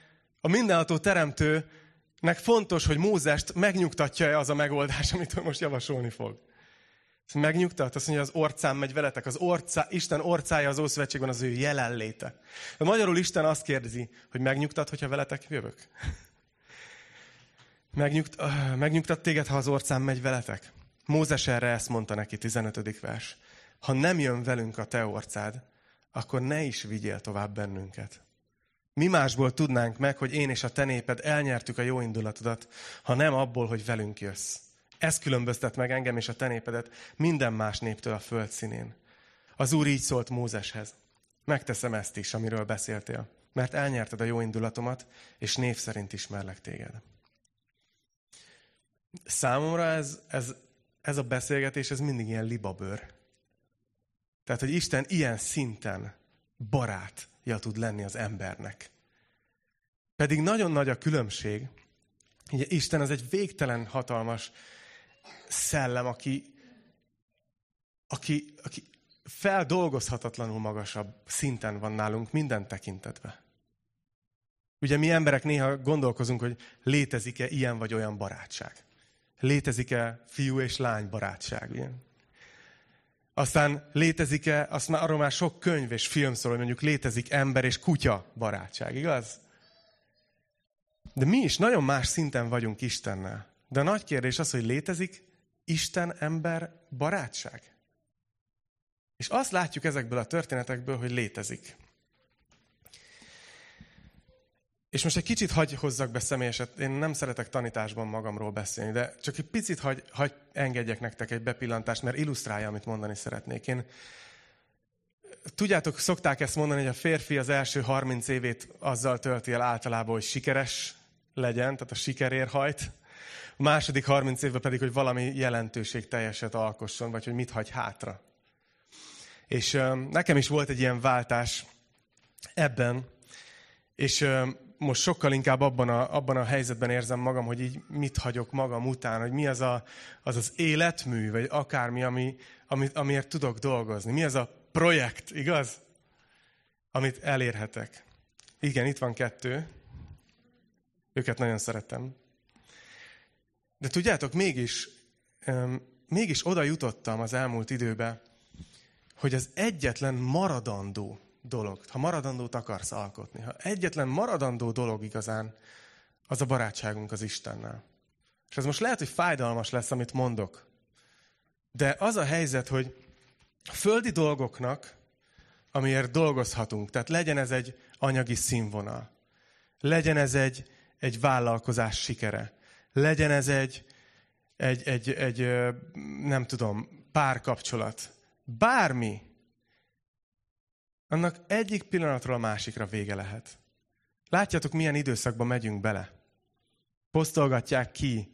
Speaker 1: a mindenható teremtőnek fontos, hogy Mózest megnyugtatja-e az a megoldás, <laughs> amit most javasolni fog. Megnyugtat, azt mondja, az orcám megy veletek. Az orcá, Isten orcája az Ószövetségben az ő jelenléte. A magyarul Isten azt kérdezi, hogy megnyugtat, hogyha veletek jövök? Megnyugt, megnyugtat téged, ha az orcám megy veletek? Mózes erre ezt mondta neki, 15. vers. Ha nem jön velünk a te orcád, akkor ne is vigyél tovább bennünket. Mi másból tudnánk meg, hogy én és a te néped elnyertük a jó indulatodat, ha nem abból, hogy velünk jössz. Ez különböztet meg engem és a te népedet minden más néptől a föld színén. Az Úr így szólt Mózeshez. Megteszem ezt is, amiről beszéltél, mert elnyerted a jó indulatomat, és név szerint ismerlek téged. Számomra ez, ez, ez a beszélgetés, ez mindig ilyen libabőr. Tehát, hogy Isten ilyen szinten barátja tud lenni az embernek. Pedig nagyon nagy a különbség. Isten az egy végtelen hatalmas szellem, aki, aki, aki feldolgozhatatlanul magasabb szinten van nálunk minden tekintetben. Ugye mi emberek néha gondolkozunk, hogy létezik-e ilyen vagy olyan barátság. Létezik-e fiú és lány barátság. Ugye? Aztán létezik-e, azt már arról már sok könyv és film szól, hogy mondjuk létezik ember és kutya barátság, igaz? De mi is nagyon más szinten vagyunk Istennel. De a nagy kérdés az, hogy létezik Isten-ember barátság. És azt látjuk ezekből a történetekből, hogy létezik. És most egy kicsit hagy hozzak be személyeset, én nem szeretek tanításban magamról beszélni, de csak egy picit hagy, hagy engedjek nektek egy bepillantást, mert illusztrálja, amit mondani szeretnék. Én, tudjátok, szokták ezt mondani, hogy a férfi az első 30 évét azzal tölti el általában, hogy sikeres legyen, tehát a sikerér hajt. A második 30 évben pedig, hogy valami jelentőség teljeset alkosson, vagy hogy mit hagy hátra. És nekem is volt egy ilyen váltás ebben, és most sokkal inkább abban a, abban a helyzetben érzem magam, hogy így mit hagyok magam után, hogy mi az a, az, az életmű, vagy akármi, ami, ami, amiért tudok dolgozni. Mi az a projekt, igaz? Amit elérhetek. Igen, itt van kettő. Őket nagyon szeretem. De tudjátok, mégis, mégis oda jutottam az elmúlt időbe, hogy az egyetlen maradandó dolog, ha maradandót akarsz alkotni, ha egyetlen maradandó dolog igazán, az a barátságunk az Istennel. És ez most lehet, hogy fájdalmas lesz, amit mondok. De az a helyzet, hogy a földi dolgoknak, amiért dolgozhatunk, tehát legyen ez egy anyagi színvonal, legyen ez egy, egy vállalkozás sikere, legyen ez egy, egy, egy, egy nem tudom, párkapcsolat, bármi, annak egyik pillanatról a másikra vége lehet. Látjátok, milyen időszakban megyünk bele. Posztolgatják ki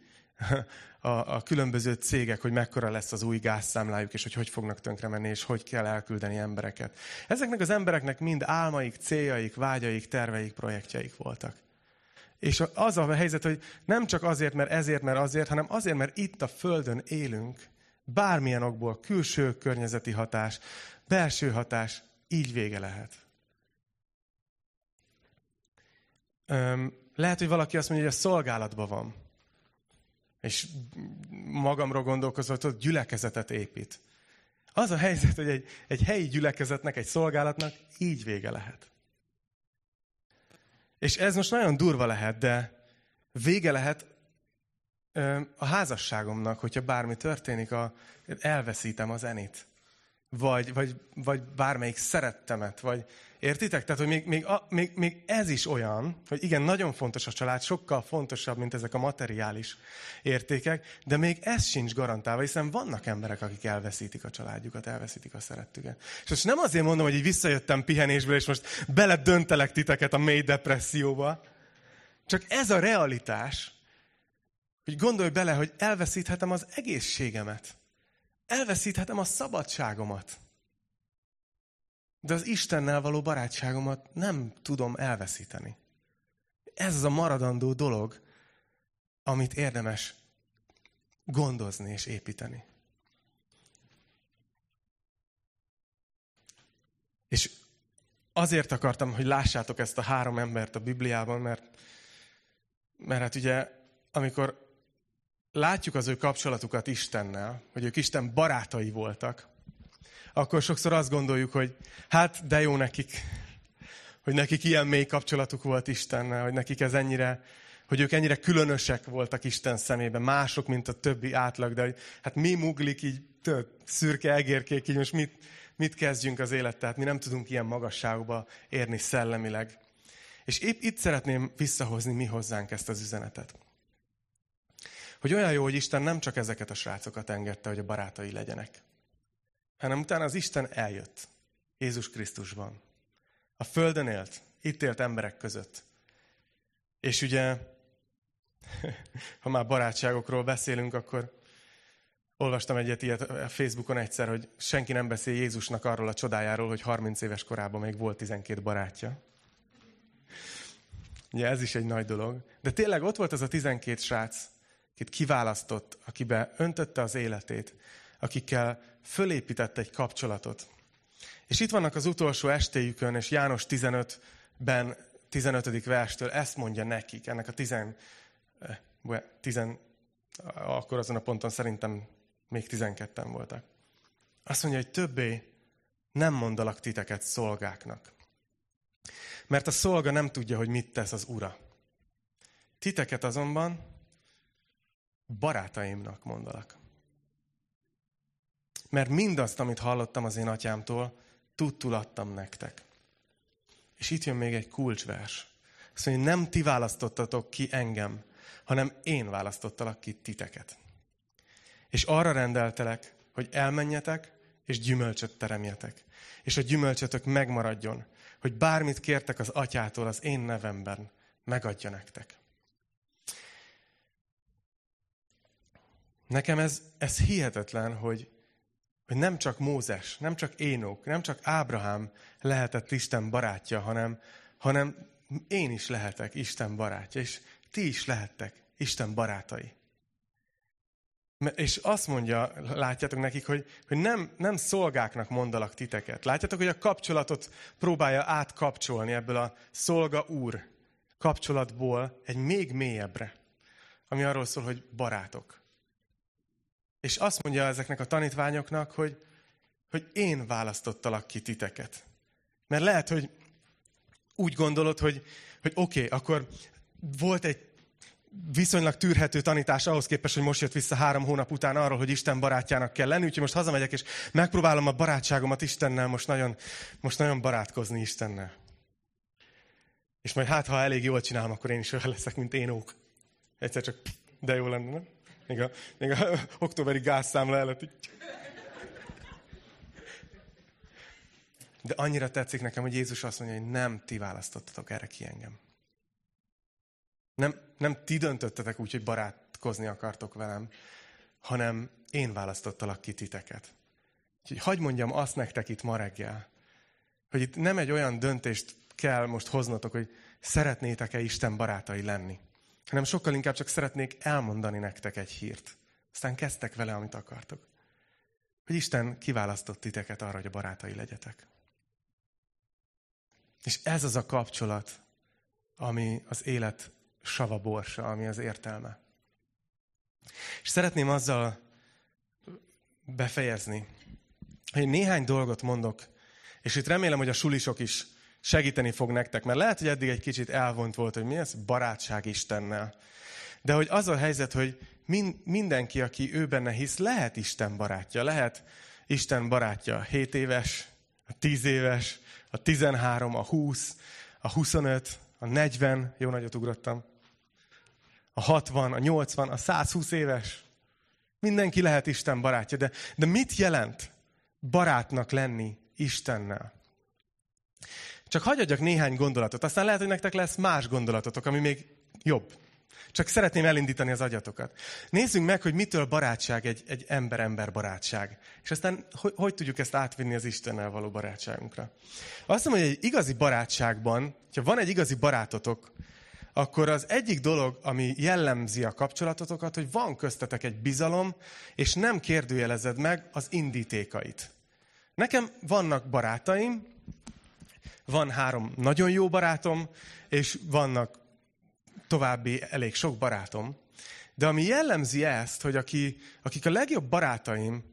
Speaker 1: a, a különböző cégek, hogy mekkora lesz az új gázszámlájuk, és hogy hogy fognak tönkre menni, és hogy kell elküldeni embereket. Ezeknek az embereknek mind álmaik, céljaik, vágyaik, terveik, projektjeik voltak. És az a helyzet, hogy nem csak azért, mert ezért, mert azért, hanem azért, mert itt a Földön élünk, bármilyen okból, külső környezeti hatás, belső hatás, így vége lehet. Öm, lehet, hogy valaki azt mondja, hogy a szolgálatban van. és magamról gondolkozva, hogy gyülekezetet épít. Az a helyzet, hogy egy, egy helyi gyülekezetnek, egy szolgálatnak így vége lehet. És ez most nagyon durva lehet, de vége lehet a házasságomnak, hogyha bármi történik, a, elveszítem az enit. Vagy, vagy, vagy bármelyik szerettemet, vagy értitek? Tehát, hogy még, még, a, még, még ez is olyan, hogy igen, nagyon fontos a család, sokkal fontosabb, mint ezek a materiális értékek, de még ez sincs garantálva, hiszen vannak emberek, akik elveszítik a családjukat, elveszítik a szerettüket. És most nem azért mondom, hogy így visszajöttem pihenésből, és most beledöntelek titeket a mély depresszióba, csak ez a realitás, hogy gondolj bele, hogy elveszíthetem az egészségemet. Elveszíthetem a szabadságomat. De az Istennel való barátságomat nem tudom elveszíteni. Ez az a maradandó dolog, amit érdemes gondozni és építeni. És azért akartam, hogy lássátok ezt a három embert a Bibliában, mert, mert hát ugye, amikor látjuk az ő kapcsolatukat Istennel, hogy ők Isten barátai voltak, akkor sokszor azt gondoljuk, hogy hát de jó nekik, hogy nekik ilyen mély kapcsolatuk volt Istennel, hogy nekik ez ennyire, hogy ők ennyire különösek voltak Isten szemében, mások, mint a többi átlag, de hogy hát mi muglik így tőle, szürke egérkék, így most mit, mit kezdjünk az élettel? Tehát mi nem tudunk ilyen magasságba érni szellemileg. És épp itt szeretném visszahozni mi hozzánk ezt az üzenetet. Hogy olyan jó, hogy Isten nem csak ezeket a srácokat engedte, hogy a barátai legyenek, hanem utána az Isten eljött. Jézus Krisztusban. A Földön élt, itt élt emberek között. És ugye, <laughs> ha már barátságokról beszélünk, akkor olvastam egyet ilyet a Facebookon egyszer, hogy senki nem beszél Jézusnak arról a csodájáról, hogy 30 éves korában még volt 12 barátja. Ugye ez is egy nagy dolog. De tényleg ott volt az a 12 srác, akit kiválasztott, akibe öntötte az életét, akikkel fölépített egy kapcsolatot. És itt vannak az utolsó estéjükön, és János 15-ben, 15. verstől ezt mondja nekik, ennek a 10, 10 eh, akkor azon a ponton szerintem még 12-en voltak. Azt mondja, hogy többé nem mondalak titeket szolgáknak. Mert a szolga nem tudja, hogy mit tesz az ura. Titeket azonban barátaimnak mondalak. Mert mindazt, amit hallottam az én atyámtól, tudtul adtam nektek. És itt jön még egy kulcsvers. Azt mondja, nem ti választottatok ki engem, hanem én választottalak ki titeket. És arra rendeltelek, hogy elmenjetek, és gyümölcsöt teremjetek. És a gyümölcsötök megmaradjon, hogy bármit kértek az atyától az én nevemben, megadja nektek. Nekem ez, ez hihetetlen, hogy, hogy nem csak Mózes, nem csak Énok, nem csak Ábrahám lehetett Isten barátja, hanem, hanem én is lehetek Isten barátja, és ti is lehettek Isten barátai. És azt mondja, látjátok nekik, hogy, hogy nem, nem szolgáknak mondalak titeket. Látjátok, hogy a kapcsolatot próbálja átkapcsolni ebből a szolga-úr kapcsolatból egy még mélyebbre, ami arról szól, hogy barátok. És azt mondja ezeknek a tanítványoknak, hogy, hogy én választottalak ki titeket. Mert lehet, hogy úgy gondolod, hogy, hogy oké, okay, akkor volt egy viszonylag tűrhető tanítás ahhoz képest, hogy most jött vissza három hónap után arról, hogy Isten barátjának kell lenni, úgyhogy most hazamegyek, és megpróbálom a barátságomat Istennel most nagyon, most nagyon barátkozni Istennel. És majd hát, ha elég jól csinálom, akkor én is olyan leszek, mint én ók. Egyszer csak, de jó lenne, nem? Még a, még a <laughs> októberi gázszámla előtt. De annyira tetszik nekem, hogy Jézus azt mondja, hogy nem ti választottatok erre ki engem. Nem, nem ti döntöttetek úgy, hogy barátkozni akartok velem, hanem én választottalak ki titeket. Úgyhogy hagyd mondjam azt nektek itt ma reggel, hogy itt nem egy olyan döntést kell most hoznotok, hogy szeretnétek-e Isten barátai lenni hanem sokkal inkább csak szeretnék elmondani nektek egy hírt. Aztán kezdtek vele, amit akartok. Hogy Isten kiválasztott titeket arra, hogy a barátai legyetek. És ez az a kapcsolat, ami az élet sava borsa, ami az értelme. És szeretném azzal befejezni, hogy néhány dolgot mondok, és itt remélem, hogy a sulisok is segíteni fog nektek, mert lehet, hogy eddig egy kicsit elvont volt, hogy mi ez barátság Istennel. De hogy az a helyzet, hogy min, mindenki, aki ő benne hisz, lehet Isten barátja. Lehet Isten barátja a 7 éves, a 10 éves, a 13, a 20, a 25, a 40, jó nagyot ugrottam, a 60, a 80, a 120 éves. Mindenki lehet Isten barátja, de, de mit jelent barátnak lenni Istennel? Csak hagyjadjak néhány gondolatot, aztán lehet, hogy nektek lesz más gondolatotok, ami még jobb. Csak szeretném elindítani az agyatokat. Nézzünk meg, hogy mitől barátság egy, egy ember-ember barátság. És aztán hogy, hogy tudjuk ezt átvinni az Istennel való barátságunkra. Azt mondom, hogy egy igazi barátságban, ha van egy igazi barátotok, akkor az egyik dolog, ami jellemzi a kapcsolatotokat, hogy van köztetek egy bizalom, és nem kérdőjelezed meg az indítékait. Nekem vannak barátaim, van három nagyon jó barátom, és vannak további elég sok barátom. De ami jellemzi ezt, hogy aki, akik a legjobb barátaim,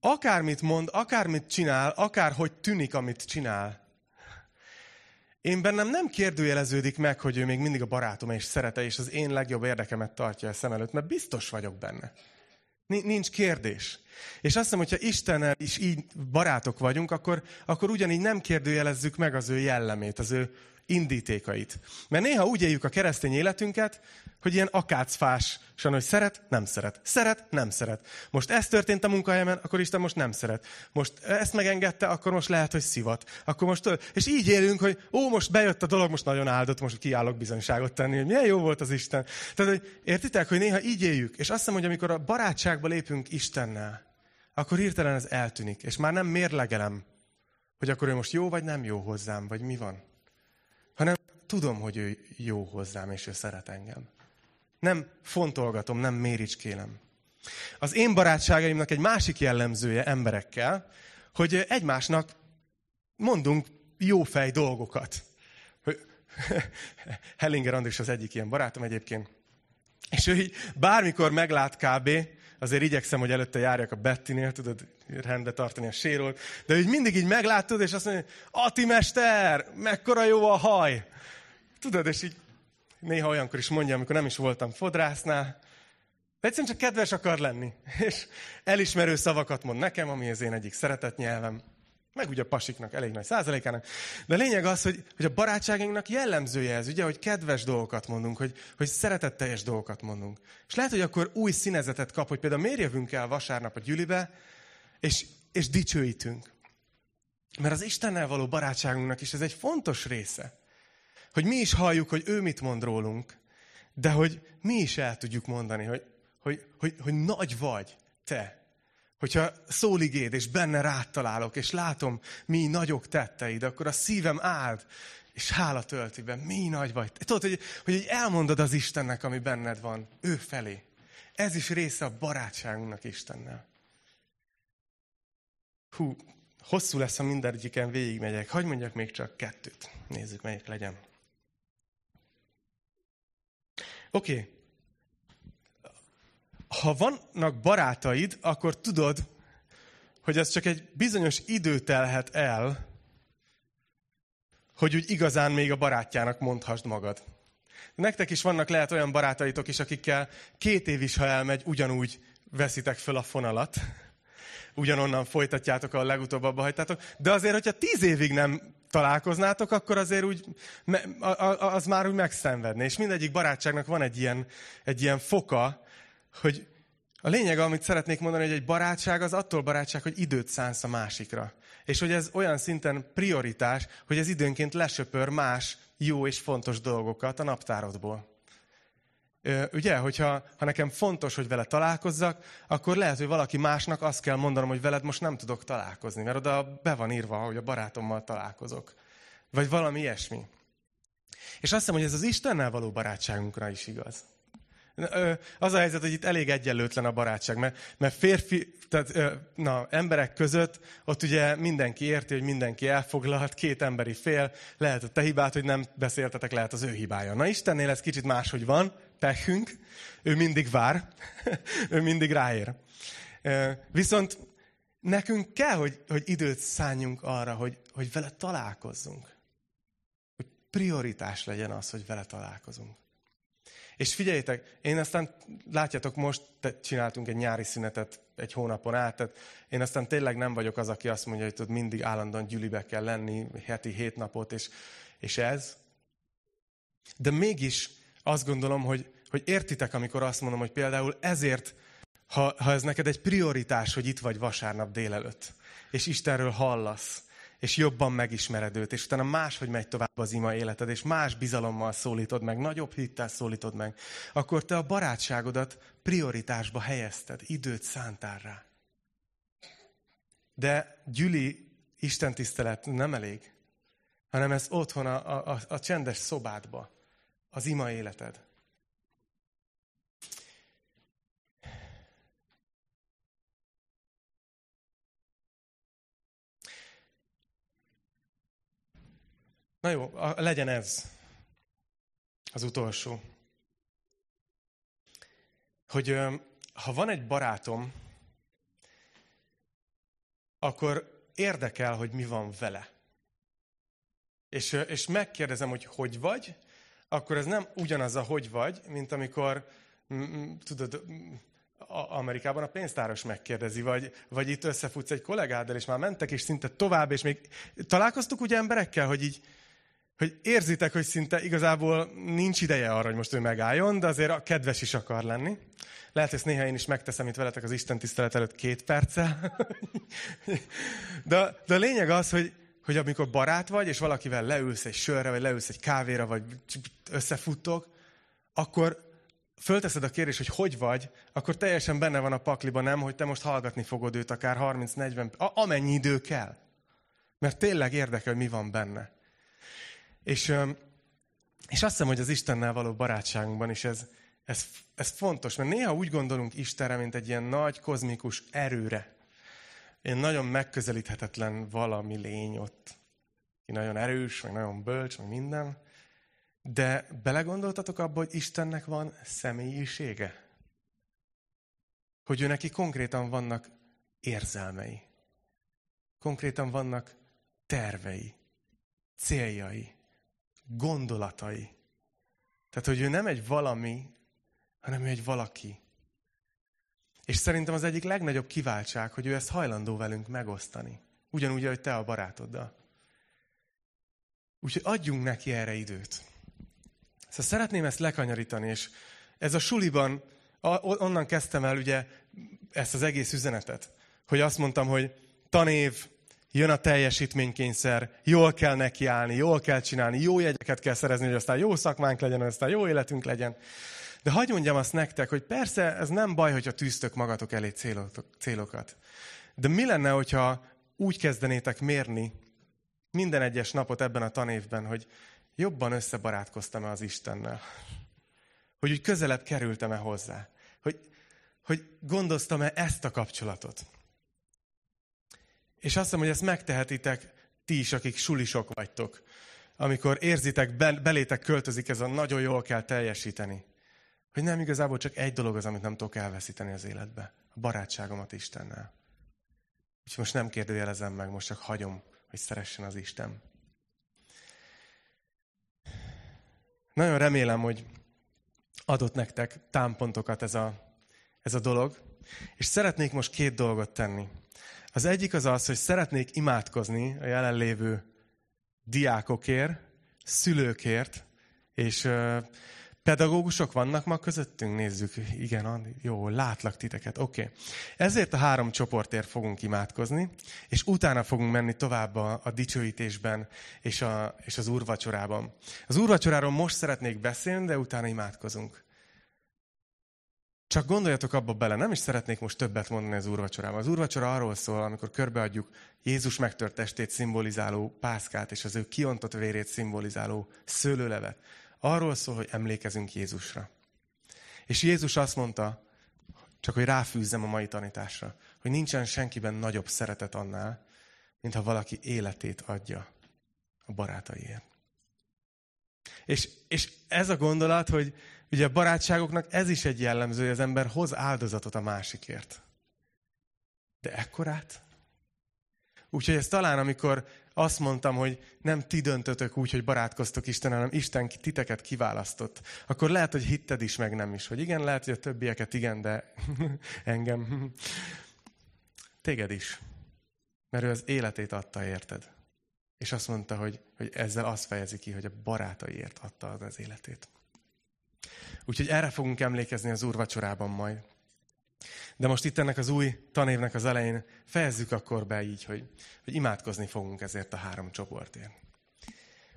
Speaker 1: akármit mond, akármit csinál, akárhogy tűnik, amit csinál, én bennem nem kérdőjeleződik meg, hogy ő még mindig a barátom és szerete, és az én legjobb érdekemet tartja a szem előtt, mert biztos vagyok benne. Nincs kérdés. És azt hiszem, hogyha Istennel is így barátok vagyunk, akkor, akkor ugyanígy nem kérdőjelezzük meg az ő jellemét, az ő indítékait. Mert néha úgy éljük a keresztény életünket, hogy ilyen akácfás, hogy szeret, nem szeret. Szeret, nem szeret. Most ez történt a munkahelyemen, akkor Isten most nem szeret. Most ezt megengedte, akkor most lehet, hogy szivat. Akkor most, és így élünk, hogy ó, most bejött a dolog, most nagyon áldott, most kiállok bizonyságot tenni, hogy milyen jó volt az Isten. Tehát, hogy értitek, hogy néha így éljük. És azt hiszem, hogy amikor a barátságba lépünk Istennel, akkor hirtelen ez eltűnik. És már nem mérlegelem, hogy akkor ő most jó vagy nem jó hozzám, vagy mi van hanem tudom, hogy ő jó hozzám, és ő szeret engem. Nem fontolgatom, nem méricskélem. Az én barátságaimnak egy másik jellemzője emberekkel, hogy egymásnak mondunk jófej dolgokat. <laughs> Hellinger Andris az egyik ilyen barátom egyébként. És ő így bármikor meglát kb., azért igyekszem, hogy előtte járjak a Bettinél, tudod, rendbe tartani a sérolt, de úgy mindig így meglátod, és azt mondja, Ati mester, mekkora jó a haj! Tudod, és így néha olyankor is mondja, amikor nem is voltam fodrásznál, de egyszerűen csak kedves akar lenni. És elismerő szavakat mond nekem, ami az én egyik szeretett nyelvem. Meg ugye a pasiknak elég nagy százalékának. De a lényeg az, hogy, hogy a barátságainknak jellemzője ez, ugye, hogy kedves dolgokat mondunk, hogy, hogy szeretetteljes dolgokat mondunk. És lehet, hogy akkor új színezetet kap, hogy például miért jövünk el vasárnap a gyülibe, és, és dicsőítünk. Mert az Istennel való barátságunknak is ez egy fontos része. Hogy mi is halljuk, hogy ő mit mond rólunk, de hogy mi is el tudjuk mondani, hogy, hogy, hogy, hogy nagy vagy te. Hogyha szóligéd, és benne rád találok, és látom, mi nagyok tetteid, akkor a szívem áld, és hála tölti be, mi nagy vagy. Tudod, hogy, hogy elmondod az Istennek, ami benned van, ő felé. Ez is része a barátságunknak Istennel. Hú, hosszú lesz, ha mindegyiken végigmegyek. Hagy mondjak még csak kettőt. Nézzük, melyik legyen. Oké. Okay. Ha vannak barátaid, akkor tudod, hogy ez csak egy bizonyos idő telhet el, hogy úgy igazán még a barátjának mondhassd magad. Nektek is vannak lehet olyan barátaitok is, akikkel két év is, ha elmegy, ugyanúgy veszitek föl a fonalat, ugyanonnan folytatjátok, a legutóbb abba hagytátok. De azért, hogyha tíz évig nem találkoznátok, akkor azért úgy, az már úgy megszenvedne. És mindegyik barátságnak van egy ilyen, egy ilyen foka, hogy a lényeg, amit szeretnék mondani, hogy egy barátság az attól barátság, hogy időt szánsz a másikra. És hogy ez olyan szinten prioritás, hogy ez időnként lesöpör más jó és fontos dolgokat a naptárodból ugye, hogyha ha nekem fontos, hogy vele találkozzak, akkor lehet, hogy valaki másnak azt kell mondanom, hogy veled most nem tudok találkozni, mert oda be van írva, hogy a barátommal találkozok. Vagy valami ilyesmi. És azt hiszem, hogy ez az Istennel való barátságunkra is igaz. Az a helyzet, hogy itt elég egyenlőtlen a barátság, mert, mert férfi, tehát na, emberek között ott ugye mindenki érti, hogy mindenki elfoglalt, két emberi fél, lehet a te hibát, hogy nem beszéltetek, lehet az ő hibája. Na Istennél ez kicsit máshogy van, pehünk, ő mindig vár, <laughs> ő mindig ráér. Viszont nekünk kell, hogy, hogy időt szálljunk arra, hogy, hogy vele találkozzunk. Hogy prioritás legyen az, hogy vele találkozunk. És figyeljétek, én aztán, látjátok, most csináltunk egy nyári szünetet egy hónapon át, tehát én aztán tényleg nem vagyok az, aki azt mondja, hogy tud mindig állandóan gyülibe kell lenni, heti hét napot, és, és ez. De mégis azt gondolom, hogy, hogy értitek, amikor azt mondom, hogy például ezért, ha, ha ez neked egy prioritás, hogy itt vagy vasárnap délelőtt, és Istenről hallasz, és jobban megismered őt, és utána máshogy megy tovább az ima életed, és más bizalommal szólítod meg, nagyobb hittel szólítod meg, akkor te a barátságodat prioritásba helyezted, időt szántál rá. De gyüli Isten nem elég, hanem ez otthon a, a, a csendes szobádba, az ima életed. Na jó, legyen ez az utolsó. Hogy ha van egy barátom, akkor érdekel, hogy mi van vele. És, és megkérdezem, hogy hogy vagy, akkor ez nem ugyanaz a hogy vagy, mint amikor, tudod, Amerikában a pénztáros megkérdezi, vagy, vagy itt összefutsz egy kollégáddal, és már mentek, és szinte tovább, és még találkoztuk ugye emberekkel, hogy így, hogy érzitek, hogy szinte igazából nincs ideje arra, hogy most ő megálljon, de azért a kedves is akar lenni. Lehet, hogy ezt néha én is megteszem itt veletek az Isten tisztelet előtt két perccel. de, de a lényeg az, hogy, hogy amikor barát vagy, és valakivel leülsz egy sörre, vagy leülsz egy kávéra, vagy összefuttok, akkor fölteszed a kérdést, hogy hogy vagy, akkor teljesen benne van a pakliban, nem, hogy te most hallgatni fogod őt akár 30-40, amennyi idő kell. Mert tényleg érdekel, hogy mi van benne. És, és azt hiszem, hogy az Istennel való barátságunkban is ez, ez, ez fontos, mert néha úgy gondolunk Istenre, mint egy ilyen nagy kozmikus erőre. Ilyen nagyon megközelíthetetlen valami lény ott. Ki nagyon erős, meg nagyon bölcs, meg minden. De belegondoltatok abba, hogy Istennek van személyisége? Hogy ő neki konkrétan vannak érzelmei. Konkrétan vannak tervei, céljai gondolatai. Tehát, hogy ő nem egy valami, hanem ő egy valaki. És szerintem az egyik legnagyobb kiváltság, hogy ő ezt hajlandó velünk megosztani. Ugyanúgy, ahogy te a barátoddal. Úgyhogy adjunk neki erre időt. Szóval szeretném ezt lekanyarítani, és ez a suliban, onnan kezdtem el ugye ezt az egész üzenetet, hogy azt mondtam, hogy tanév, jön a teljesítménykényszer, jól kell nekiállni, jól kell csinálni, jó jegyeket kell szerezni, hogy aztán jó szakmánk legyen, hogy aztán jó életünk legyen. De hagyd mondjam azt nektek, hogy persze ez nem baj, hogyha tűztök magatok elé célokat. De mi lenne, hogyha úgy kezdenétek mérni minden egyes napot ebben a tanévben, hogy jobban összebarátkoztam-e az Istennel? Hogy úgy közelebb kerültem-e hozzá? Hogy, hogy gondoztam-e ezt a kapcsolatot? És azt hiszem, hogy ezt megtehetitek ti is, akik sulisok vagytok. Amikor érzitek, belétek költözik ez a nagyon jól kell teljesíteni. Hogy nem igazából csak egy dolog az, amit nem tudok elveszíteni az életbe. A barátságomat Istennel. Úgyhogy most nem kérdőjelezem meg, most csak hagyom, hogy szeressen az Isten. Nagyon remélem, hogy adott nektek támpontokat ez a, ez a dolog. És szeretnék most két dolgot tenni. Az egyik az az, hogy szeretnék imádkozni a jelenlévő diákokért, szülőkért, és pedagógusok vannak ma közöttünk? Nézzük. Igen, Andi. Jó, látlak titeket. Oké. Okay. Ezért a három csoportért fogunk imádkozni, és utána fogunk menni tovább a, a dicsőítésben és, a, és az úrvacsorában. Az úrvacsoráról most szeretnék beszélni, de utána imádkozunk. Csak gondoljatok abba bele, nem is szeretnék most többet mondani az úrvacsorában. Az úrvacsora arról szól, amikor körbeadjuk Jézus megtört testét szimbolizáló pászkát, és az ő kiontott vérét szimbolizáló szőlőlevet. Arról szól, hogy emlékezünk Jézusra. És Jézus azt mondta, csak hogy ráfűzzem a mai tanításra, hogy nincsen senkiben nagyobb szeretet annál, mint ha valaki életét adja a barátaiért. És, és ez a gondolat, hogy Ugye a barátságoknak ez is egy jellemző, az ember hoz áldozatot a másikért. De ekkorát? Úgyhogy ez talán, amikor azt mondtam, hogy nem ti döntötök úgy, hogy barátkoztok Isten, hanem Isten titeket kiválasztott, akkor lehet, hogy hitted is, meg nem is. Hogy igen, lehet, hogy a többieket igen, de <laughs> engem. <laughs> Téged is. Mert ő az életét adta, érted? És azt mondta, hogy, hogy ezzel azt fejezi ki, hogy a barátaiért adta az életét. Úgyhogy erre fogunk emlékezni az Úr vacsorában majd. De most itt ennek az új tanévnek az elején fejezzük akkor be így, hogy, hogy imádkozni fogunk ezért a három csoportért.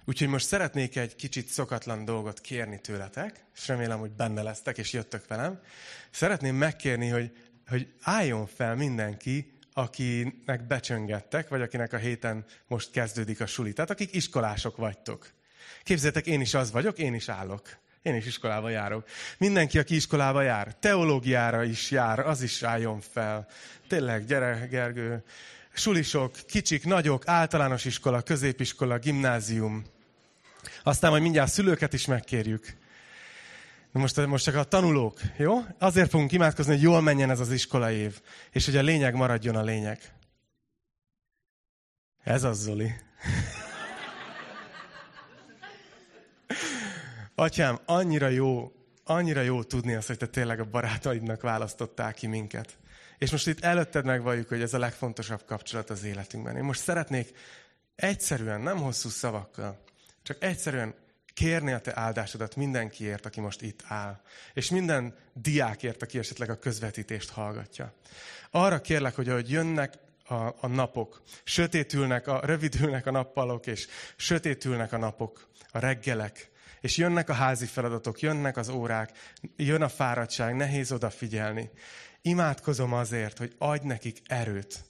Speaker 1: Úgyhogy most szeretnék egy kicsit szokatlan dolgot kérni tőletek, és remélem, hogy benne lesztek, és jöttök velem. Szeretném megkérni, hogy, hogy álljon fel mindenki, akinek becsöngettek, vagy akinek a héten most kezdődik a suli. Tehát akik iskolások vagytok. Képzeljétek, én is az vagyok, én is állok. Én is iskolába járok. Mindenki, aki iskolába jár, teológiára is jár, az is álljon fel. Tényleg, gyere, Gergő. Sulisok, kicsik, nagyok, általános iskola, középiskola, gimnázium. Aztán majd mindjárt szülőket is megkérjük. Most, most csak a tanulók, jó? Azért fogunk imádkozni, hogy jól menjen ez az iskola év, és hogy a lényeg maradjon a lényeg. Ez az, Zoli. <laughs> Atyám, annyira jó, annyira jó tudni azt, hogy te tényleg a barátaidnak választottál ki minket. És most itt előtted megvalljuk, hogy ez a legfontosabb kapcsolat az életünkben. Én most szeretnék egyszerűen, nem hosszú szavakkal, csak egyszerűen kérni a te áldásodat mindenkiért, aki most itt áll. És minden diákért, aki esetleg a közvetítést hallgatja. Arra kérlek, hogy ahogy jönnek a, a napok, sötétülnek, a, rövidülnek a nappalok, és sötétülnek a napok, a reggelek, és jönnek a házi feladatok, jönnek az órák, jön a fáradtság, nehéz odafigyelni. Imádkozom azért, hogy adj nekik erőt.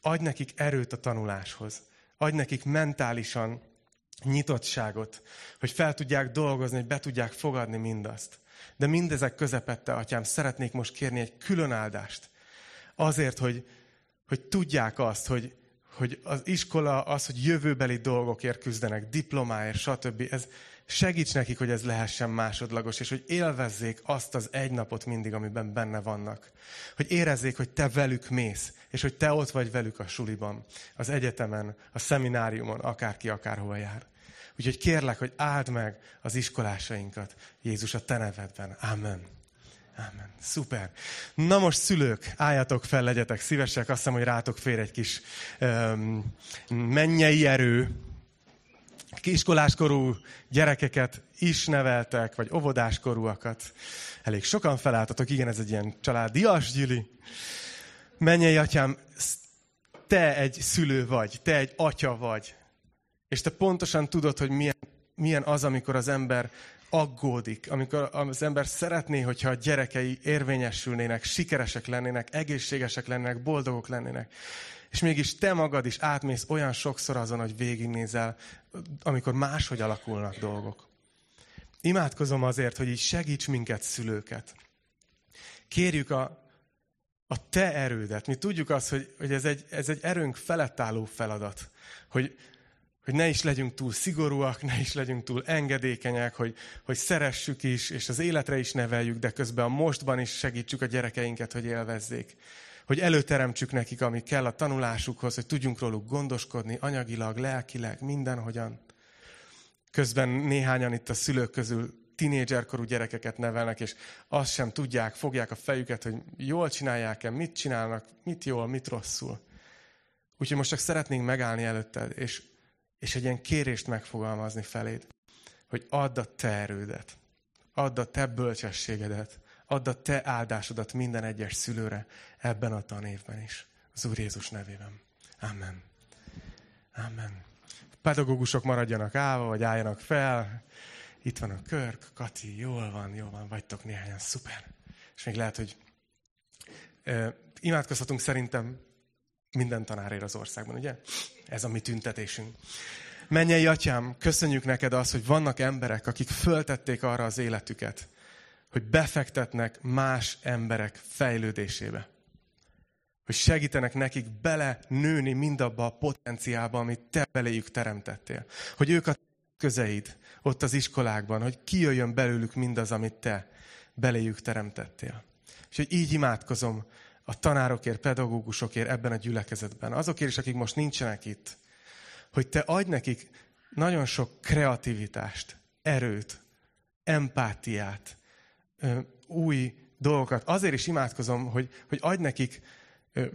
Speaker 1: Adj nekik erőt a tanuláshoz. Adj nekik mentálisan nyitottságot, hogy fel tudják dolgozni, hogy be tudják fogadni mindazt. De mindezek közepette, atyám, szeretnék most kérni egy külön áldást. Azért, hogy, hogy tudják azt, hogy, hogy az iskola, az, hogy jövőbeli dolgokért küzdenek, diplomáért, stb. Ez, segíts nekik, hogy ez lehessen másodlagos, és hogy élvezzék azt az egy napot mindig, amiben benne vannak. Hogy érezzék, hogy te velük mész, és hogy te ott vagy velük a suliban, az egyetemen, a szemináriumon, akárki akárhova jár. Úgyhogy kérlek, hogy áld meg az iskolásainkat, Jézus, a te nevedben. Amen. Amen. Szuper. Na most szülők, álljatok fel, legyetek szívesek. Azt hiszem, hogy rátok fér egy kis um, mennyei erő. Kiskoláskorú gyerekeket is neveltek, vagy óvodáskorúakat. Elég sokan felálltatok, igen, ez egy ilyen családias gyüli. Mennyei atyám, te egy szülő vagy, te egy atya vagy, és te pontosan tudod, hogy milyen, milyen az, amikor az ember aggódik, amikor az ember szeretné, hogyha a gyerekei érvényesülnének, sikeresek lennének, egészségesek lennének, boldogok lennének. És mégis te magad is átmész olyan sokszor azon, hogy végignézel, amikor máshogy alakulnak dolgok. Imádkozom azért, hogy így segíts minket, szülőket. Kérjük a, a te erődet. Mi tudjuk azt, hogy, hogy ez, egy, ez egy erőnk felett álló feladat. Hogy, hogy ne is legyünk túl szigorúak, ne is legyünk túl engedékenyek, hogy, hogy szeressük is, és az életre is neveljük, de közben a mostban is segítsük a gyerekeinket, hogy élvezzék. Hogy előteremtsük nekik, ami kell a tanulásukhoz, hogy tudjunk róluk gondoskodni, anyagilag, lelkileg, mindenhogyan. Közben néhányan itt a szülők közül tinédzserkorú gyerekeket nevelnek, és azt sem tudják, fogják a fejüket, hogy jól csinálják-e, mit csinálnak, mit jól, mit rosszul. Úgyhogy most csak szeretnénk megállni előtted, és és egy ilyen kérést megfogalmazni feléd, hogy add a te erődet, add a te bölcsességedet, add a te áldásodat minden egyes szülőre ebben a tanévben is. Az Úr Jézus nevében. Amen. Amen. Pedagógusok maradjanak állva, vagy álljanak fel. Itt van a Körk, Kati, jól van, jól van, vagytok néhányan, szuper. És még lehet, hogy e, imádkozhatunk szerintem minden tanárért az országban, ugye? Ez a mi tüntetésünk. Mennyei atyám, köszönjük neked azt, hogy vannak emberek, akik föltették arra az életüket, hogy befektetnek más emberek fejlődésébe. Hogy segítenek nekik bele nőni mindabba a potenciálba, amit te beléjük teremtettél. Hogy ők a eszközeid ott az iskolákban, hogy kijöjjön belőlük mindaz, amit te beléjük teremtettél. És hogy így imádkozom a tanárokért, pedagógusokért ebben a gyülekezetben. Azokért is, akik most nincsenek itt. Hogy te adj nekik nagyon sok kreativitást, erőt, empátiát, új dolgokat. Azért is imádkozom, hogy, hogy adj nekik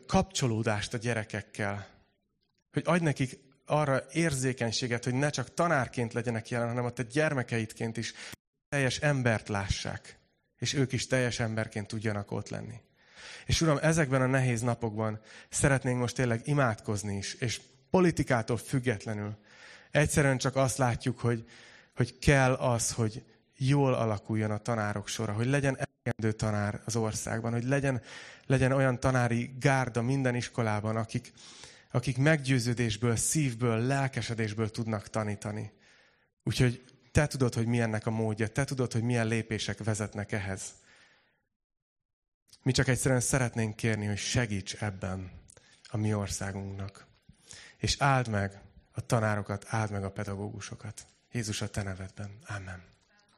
Speaker 1: kapcsolódást a gyerekekkel. Hogy adj nekik arra érzékenységet, hogy ne csak tanárként legyenek jelen, hanem a te gyermekeidként is teljes embert lássák. És ők is teljes emberként tudjanak ott lenni. És Uram, ezekben a nehéz napokban szeretnénk most tényleg imádkozni is, és politikától függetlenül. Egyszerűen csak azt látjuk, hogy, hogy kell az, hogy jól alakuljon a tanárok sora, hogy legyen elegendő tanár az országban, hogy legyen, legyen olyan tanári gárda minden iskolában, akik, akik meggyőződésből, szívből, lelkesedésből tudnak tanítani. Úgyhogy te tudod, hogy milyennek a módja, te tudod, hogy milyen lépések vezetnek ehhez. Mi csak egyszerűen szeretnénk kérni, hogy segíts ebben a mi országunknak. És áld meg a tanárokat, áld meg a pedagógusokat. Jézus a te nevedben. Amen.